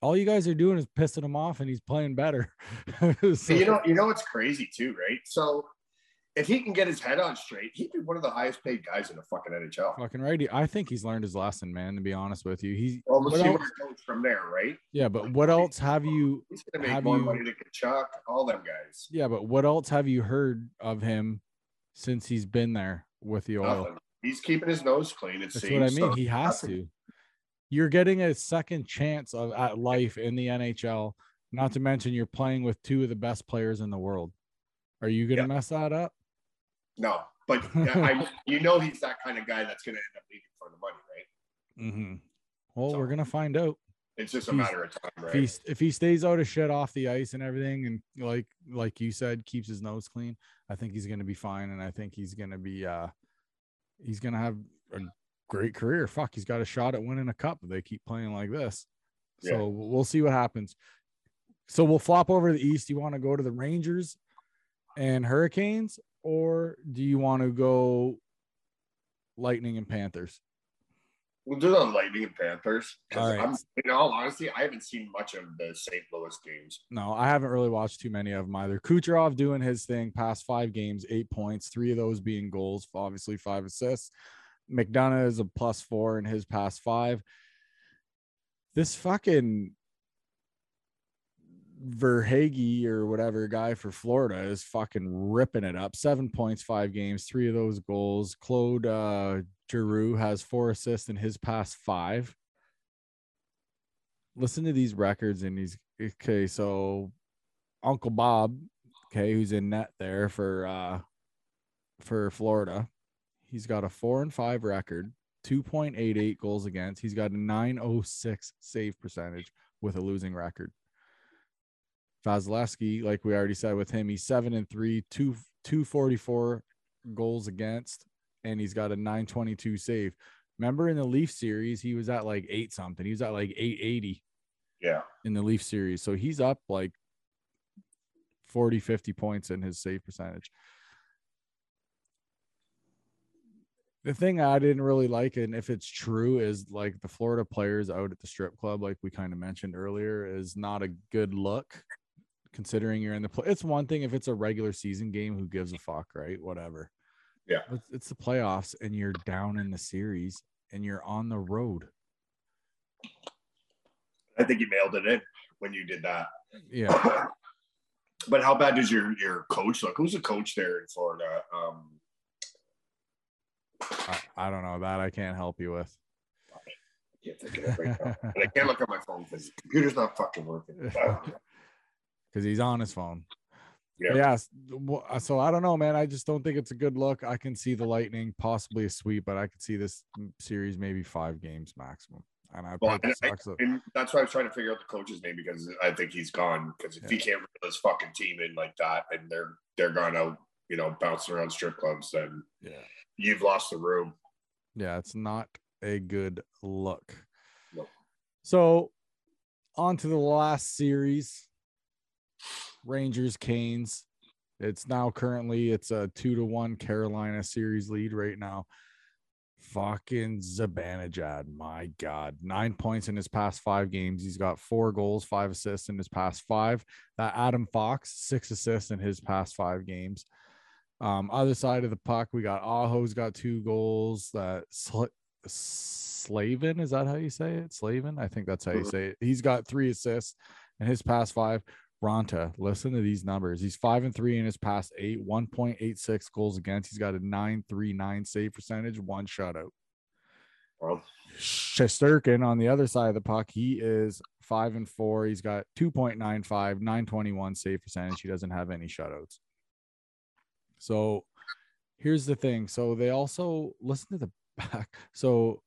all you guys are doing is pissing him off and he's playing better. So- you know, you know what's crazy too, right? So if he can get his head on straight, he'd be one of the highest paid guys in the fucking NHL. fucking right. I think he's learned his lesson, man, to be honest with you. He's Well, we'll see else- where it goes from there, right? yeah, but what else have you He's gonna make Have more you- money than Tkachuk, all them guys. yeah, but what else have you heard of him since he's been there with the oil? Nothing. He's keeping his nose clean. It That's seems. what I mean. So he has to. You're getting a second chance of at life in the NHL. Not to mention you're playing with two of the best players in the world. Are you gonna Yeah. mess that up? No, but I, you know, he's that kind of guy that's gonna end up leaving for the money, right? Mm-hmm. Well, So- we're gonna find out. It's just a matter of time, If he if he stays out of shit off the ice and everything, and like like you said, keeps his nose clean, I think he's gonna be fine, and I think he's gonna be uh he's gonna have a great career. Fuck, he's got a shot at winning a cup if they keep playing like this. Yeah. So we'll see what happens. So we'll flop over to the east. You want to go to the Rangers and Hurricanes, or do you want to go Lightning and Panthers? We'll do the Lightning and Panthers. All right. I'm, in all honesty, I haven't seen much of the St. Louis games. No, I haven't really watched too many of them either. Kucherov doing his thing, past five games, eight points, three of those being goals, obviously five assists. McDonagh is a plus four in his past five. This fucking Verhaeghe or whatever guy for Florida is fucking ripping it up. Seven points, five games, three of those goals. Claude uh, Giroux has four assists in his past five. Listen to these records and these. Okay, so Uncle Bob, okay, who's in net there for uh for Florida. He's got a four and five record, 2.88 goals against. He's got a 906 save percentage with a losing record. Vasilevskiy, like we already said with him, he's seven and three, two 244 goals against, and he's got a 922 save. Remember in the Leaf series, he was at like eight something. He was at like 880 Yeah. in the Leaf series. So he's up like 40, 50 points in his save percentage. The thing I didn't really like, and if it's true, is like the Florida players out at the strip club, like we kind of mentioned earlier, is not a good look considering you're in the play. It's one thing if it's a regular season game, who gives a fuck, right? Whatever. Yeah. It's, it's the playoffs and you're down in the series and you're on the road. I think you mailed it in when you did that. Yeah. but how bad does your your coach look? Who's the coach there in Florida? Um, I, I don't know that I can't help you with. I can't think of it right now. And I can't look at my phone because the computer's not fucking working. because he's on his phone. Yeah. Yes. w- uh, So I don't know, man. I just don't think it's a good look. I can see the Lightning possibly a sweep, but I could see this series maybe five games maximum. And I Well, think and I- And that's why I was trying to figure out the coach's name because I think he's gone. Because if he can't reel his fucking team in like that, and they're they're gone out, you know, bouncing around strip clubs, then yeah, you've lost the room. yeah, it's not a good look. So on to the last series. Rangers Canes. It's now currently it's a two to one Carolina series lead right now. Fucking Zibanejad, my God, nine points in his past five games. He's got four goals, five assists in his past five. That Adam Fox, six assists in his past five games. Um, other side of the puck, we got Aho's got two goals. That Sl- Slavin, is that how you say it? Slavin, I think that's how you say it. He's got three assists in his past five. Raanta, listen to these numbers. He's five and three in his past eight, 1.86 goals against. He's got a 939 save percentage, one shutout. Well, Shesterkin on the other side of the puck, he is five and four. He's got 2.95, 921 save percentage. He doesn't have any shutouts. So here's the thing. So they also listen to the back. So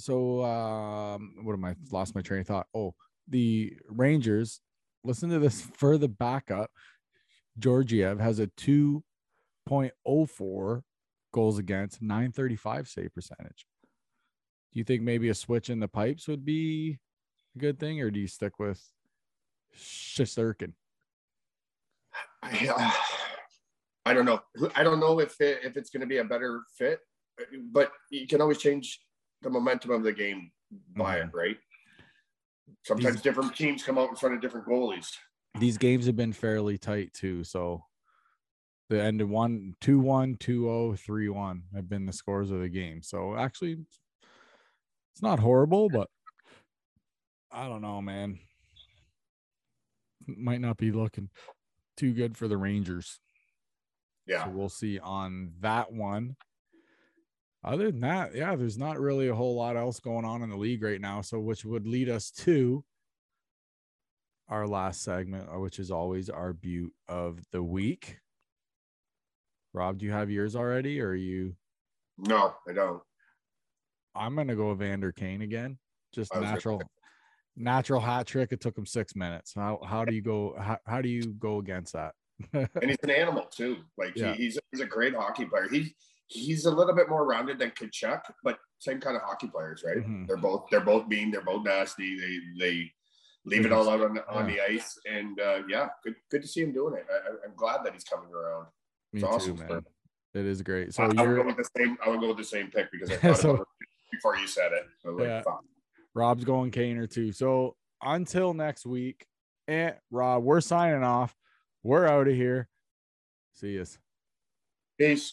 so um, what am I lost my train of thought? Oh, the Rangers. Listen to this further backup. Georgiev has a 2.04 goals against, 935 save percentage. Do you think maybe a switch in the pipes would be a good thing, or do you stick with Shesterkin? I, uh, I don't know. I don't know if it, if it's going to be a better fit, but you can always change the momentum of the game by Mhm. it, right? Sometimes These- different teams come out in front of different goalies. These games have been fairly tight too. So the end of one, two, one, two, oh, three, one have been the scores of the game. So actually, it's not horrible, but I don't know, man. Might not be looking too good for the Rangers. Yeah. So we'll see on that one. Other than that, yeah, there's not really a whole lot else going on in the league right now. So, which would lead us to our last segment, uh, which is always our butte of the week. Rob, do you have yours already, or are you? No, I don't. I'm gonna go Vander Kane again. Just was gonna natural, natural hat trick. It took him six minutes. How how do you go? How, how do you go against that? And he's an animal too. Like Yeah. he, he's he's a great hockey player. He he's a little bit more rounded than Tkachuk, but same kind of hockey players, right? Mhm. They're both they're both mean. They're both nasty. They they leave it all out on, on the ice. And uh, yeah, good good to see him doing it. I, I'm glad that he's coming around. Me It's too, awesome, sir. man. It is great. So So I, I would go you're with the same. I would go with the same pick because I thought So- about it before you said it. I was like, Yeah. Rob's going Kane or two. So until next week, and Rob, we're signing off. We're out of here. See yous. Peace.